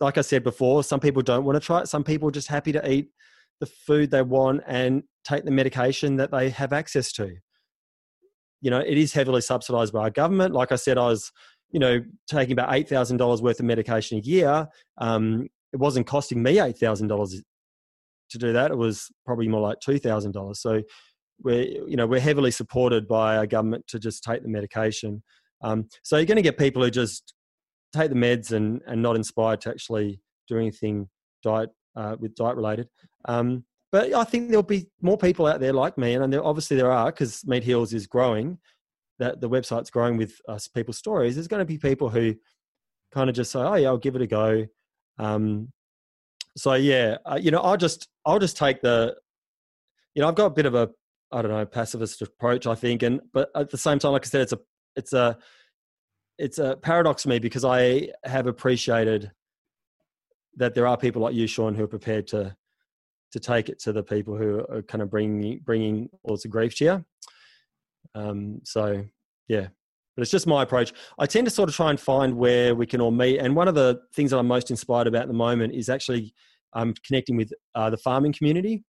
like I said before, some people don't want to try it. Some people are just happy to eat the food they want and take the medication that they have access to you know, it is heavily subsidized by our government. Like I said, I was, you know, taking about $8,000 worth of medication a year. Um, it wasn't costing me $8,000 to do that. It was probably more like $2,000. So we're, you know, we're heavily supported by our government to just take the medication. Um, so you're going to get people who just take the meds and, and not inspired to actually do anything diet uh, with diet related. Um, but I think there'll be more people out there like me, and there, obviously there are because Meat Heals is growing. That the website's growing with us people's stories. There's going to be people who kind of just say, "Oh yeah, I'll give it a go." Um, so yeah, uh, you know, I'll just I'll just take the, you know, I've got a bit of a I don't know pacifist approach, I think, and but at the same time, like I said, it's a it's a it's a paradox for me because I have appreciated that there are people like you, Sean, who are prepared to to take it to the people who are kind of bringing bringing all sorts of grief to you. Um, so yeah, but it's just my approach. I tend to sort of try and find where we can all meet. And one of the things that I'm most inspired about at the moment is actually um, connecting with uh, the farming community.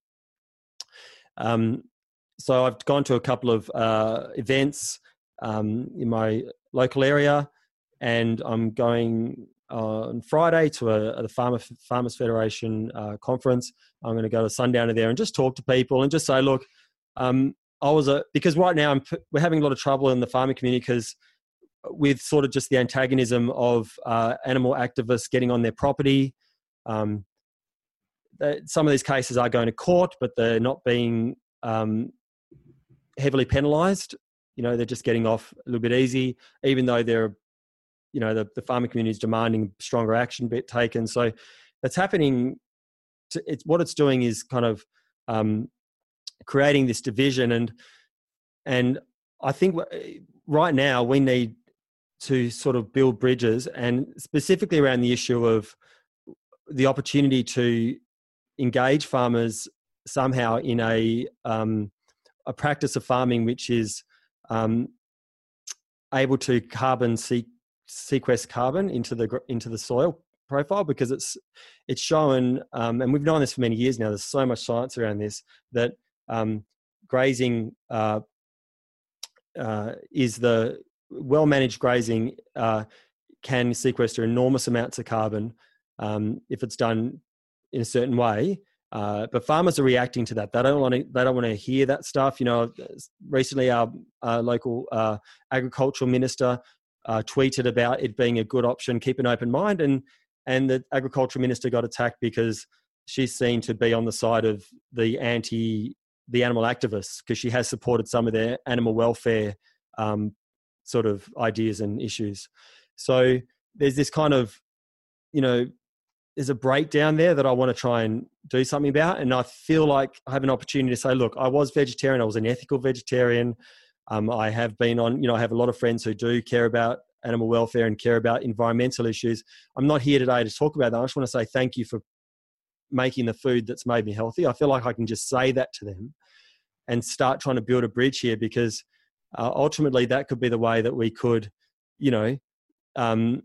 Um, so I've gone to a couple of uh, events um, in my local area, and I'm going on Friday to a, a the Farmer, Farmers Federation uh, conference. I'm going to go to Sundowner there and just talk to people and just say, look, um, I was a because right now I'm, we're having a lot of trouble in the farming community because with sort of just the antagonism of uh, animal activists getting on their property. Um, some of these cases are going to court, but they're not being um, heavily penalised. You know, they're just getting off a little bit easy, even though they're you know the, the farming community is demanding stronger action be taken so that's happening to, it's what it's doing is kind of um, creating this division and and i think right now we need to sort of build bridges and specifically around the issue of the opportunity to engage farmers somehow in a um, a practice of farming which is um, able to carbon seek sequester carbon into the into the soil profile because it's it's shown um, and we've known this for many years now there's so much science around this that um, grazing uh, uh, is the well managed grazing uh, can sequester enormous amounts of carbon um, if it's done in a certain way uh, but farmers are reacting to that. They don't want to. They don't want to hear that stuff. You know, recently our, our local uh, agricultural minister uh, tweeted about it being a good option, keep an open mind, and and the agriculture minister got attacked because she's seen to be on the side of the anti the animal activists because she has supported some of their animal welfare um, sort of ideas and issues. So there's this kind of you know there's a breakdown there that I want to try and do something about. And I feel like I have an opportunity to say, look, I was vegetarian, I was an ethical vegetarian. Um, I have been on, you know, I have a lot of friends who do care about animal welfare and care about environmental issues. I'm not here today to talk about that. I just want to say thank you for making the food that's made me healthy. I feel like I can just say that to them and start trying to build a bridge here because uh, ultimately that could be the way that we could, you know, um,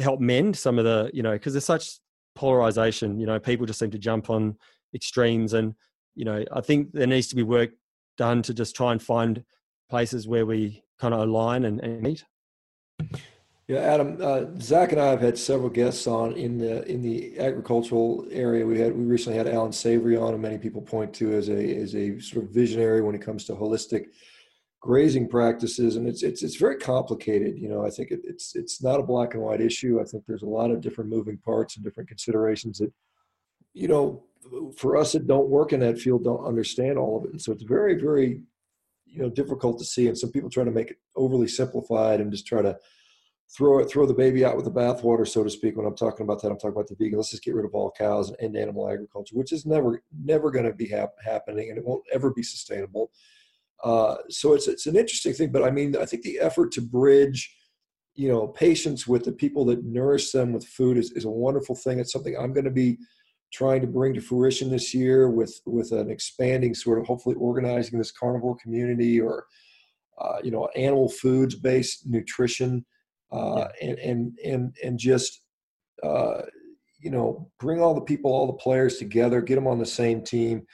help mend some of the, you know, because there's such polarization. You know, people just seem to jump on extremes, and you know, I think there needs to be work done to just try and find places where we kind of align and, and meet. Yeah, Adam, uh, Zach and I have had several guests on in the in the agricultural area. We had we recently had Allan Savory on, and many people point to as a as a sort of visionary when it comes to holistic grazing practices, and it's it's it's very complicated. You know, I think it, it's it's not a black and white issue. I think there's a lot of different moving parts and different considerations that, you know, for us that don't work in that field don't understand all of it, and so it's very very, you know, difficult to see. And some people try to make it overly simplified and just try to throw it, throw the baby out with the bathwater, so to speak. When I'm talking about that, I'm talking about the vegan. Let's just get rid of all cows and end animal agriculture, which is never, never going to be hap- happening, and it won't ever be sustainable. Uh, so it's it's an interesting thing, but I mean, I think the effort to bridge, you know, patients with the people that nourish them with food is, is a wonderful thing. It's something I'm going to be trying to bring to fruition this year with with an expanding sort of hopefully organizing this carnivore community or uh, you know animal foods based nutrition uh, and and and and just uh, you know bring all the people, all the players together, get them on the same team.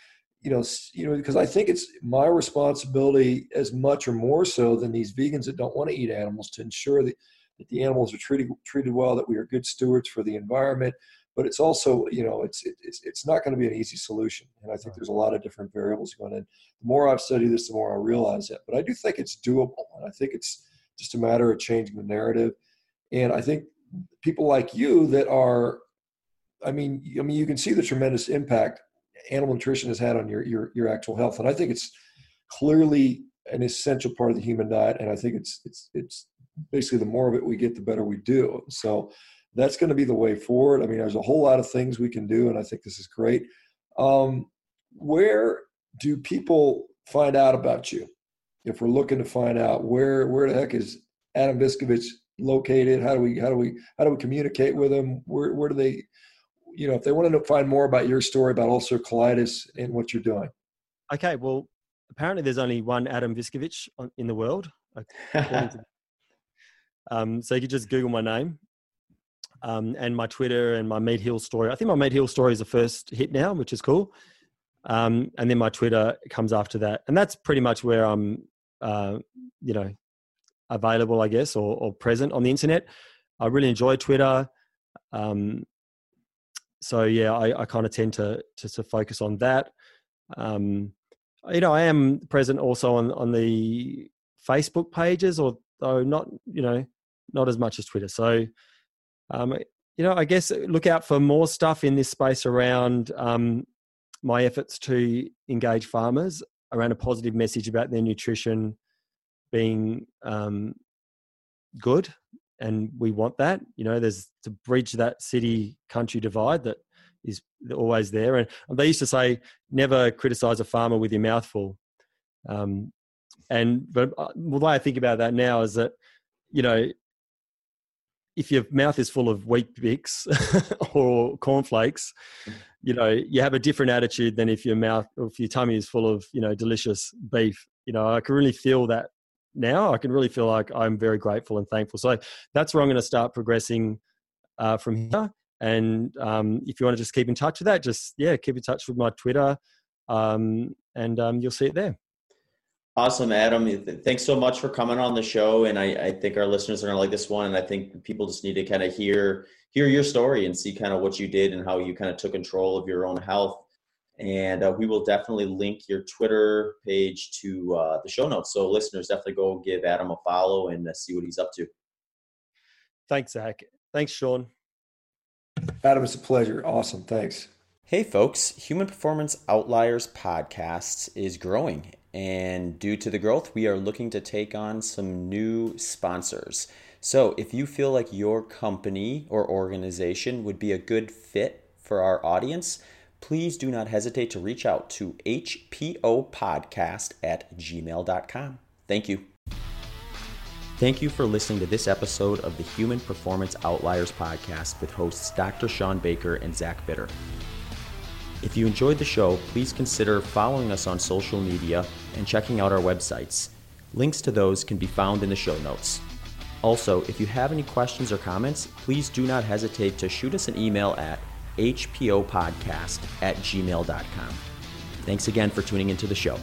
You know, you know, because I think it's my responsibility as much or more so than these vegans that don't want to eat animals to ensure that, that the animals are treated treated well, that we are good stewards for the environment. But it's also, you know, it's it's it's not going to be an easy solution, and I think there's a lot of different variables going in. The more I've studied this, the more I realize that. But I do think it's doable, and I think it's just a matter of changing the narrative. And I think people like you that are, I mean, I mean, you can see the tremendous impact animal nutrition has had on your your your actual health, and I think it's clearly an essential part of the human diet. And I think it's it's it's basically the more of it we get, the better we do. So that's going to be the way forward. I mean, there's a whole lot of things we can do, and I think this is great. Um, where do people find out about you? if we're looking to find out where where the heck is Adam Viscovich located, how do we how do we how do we communicate with them? Where where do they, you know, if they want to find more about your story about ulcer colitis and what you're doing? Okay, well, apparently there's only one Adam Viscovich in the world. um, so you could just Google my name. Um, and my Twitter and my Meat Heal story. I think my Meat Heal story is the first hit now, which is cool. Um, and then my Twitter comes after that, and that's pretty much where I'm uh, you know, available, I guess, or, or, present on the internet. I really enjoy Twitter. Um, so yeah, I, I kind of tend to, to, to focus on that. Um, you know, I am present also on on the Facebook pages, although not you know not as much as Twitter. So, um, you know, I guess look out for more stuff in this space around um, my efforts to engage farmers around a positive message about their nutrition being um, good and we want that you know there's to bridge that city country divide that is always there. And they used to say never criticize a farmer with your mouth full. Um, and but uh, the way i think about that now is that you know if your mouth is full of Weet-Bix or cornflakes you know you have a different attitude than if your mouth or if your tummy is full of you know delicious beef. You know i can really feel that now i can really feel like i'm very grateful and thankful so that's where i'm going to start progressing uh, from here and um, if you want to just keep in touch with that just yeah keep in touch with my twitter um, and um, you'll see it there Awesome, Adam. Thanks so much for coming on the show. And I, I think our listeners are going to like this one. And I think people just need to kind of hear hear your story and see kind of what you did and how you kind of took control of your own health. And uh, we will definitely link your Twitter page to uh, the show notes. So listeners, definitely go give Adam a follow and uh, see what he's up to. Thanks, Zach. Thanks, Shawn. Adam, it's a pleasure. Awesome. Thanks. Hey, folks. Human Performance Outliers podcast is growing and due to the growth, we are looking to take on some new sponsors. So if you feel like your company or organization would be a good fit for our audience, please do not hesitate to reach out to hpopodcast at gmail.com. Thank you. Thank you for listening to this episode of the Human Performance Outliers podcast with hosts Dr. Shawn Baker and Zach Bitter. If you enjoyed the show, please consider following us on social media and checking out our websites. Links to those can be found in the show notes. Also, if you have any questions or comments, please do not hesitate to shoot us an email at hpopodcast at gmail.com. Thanks again for tuning into the show.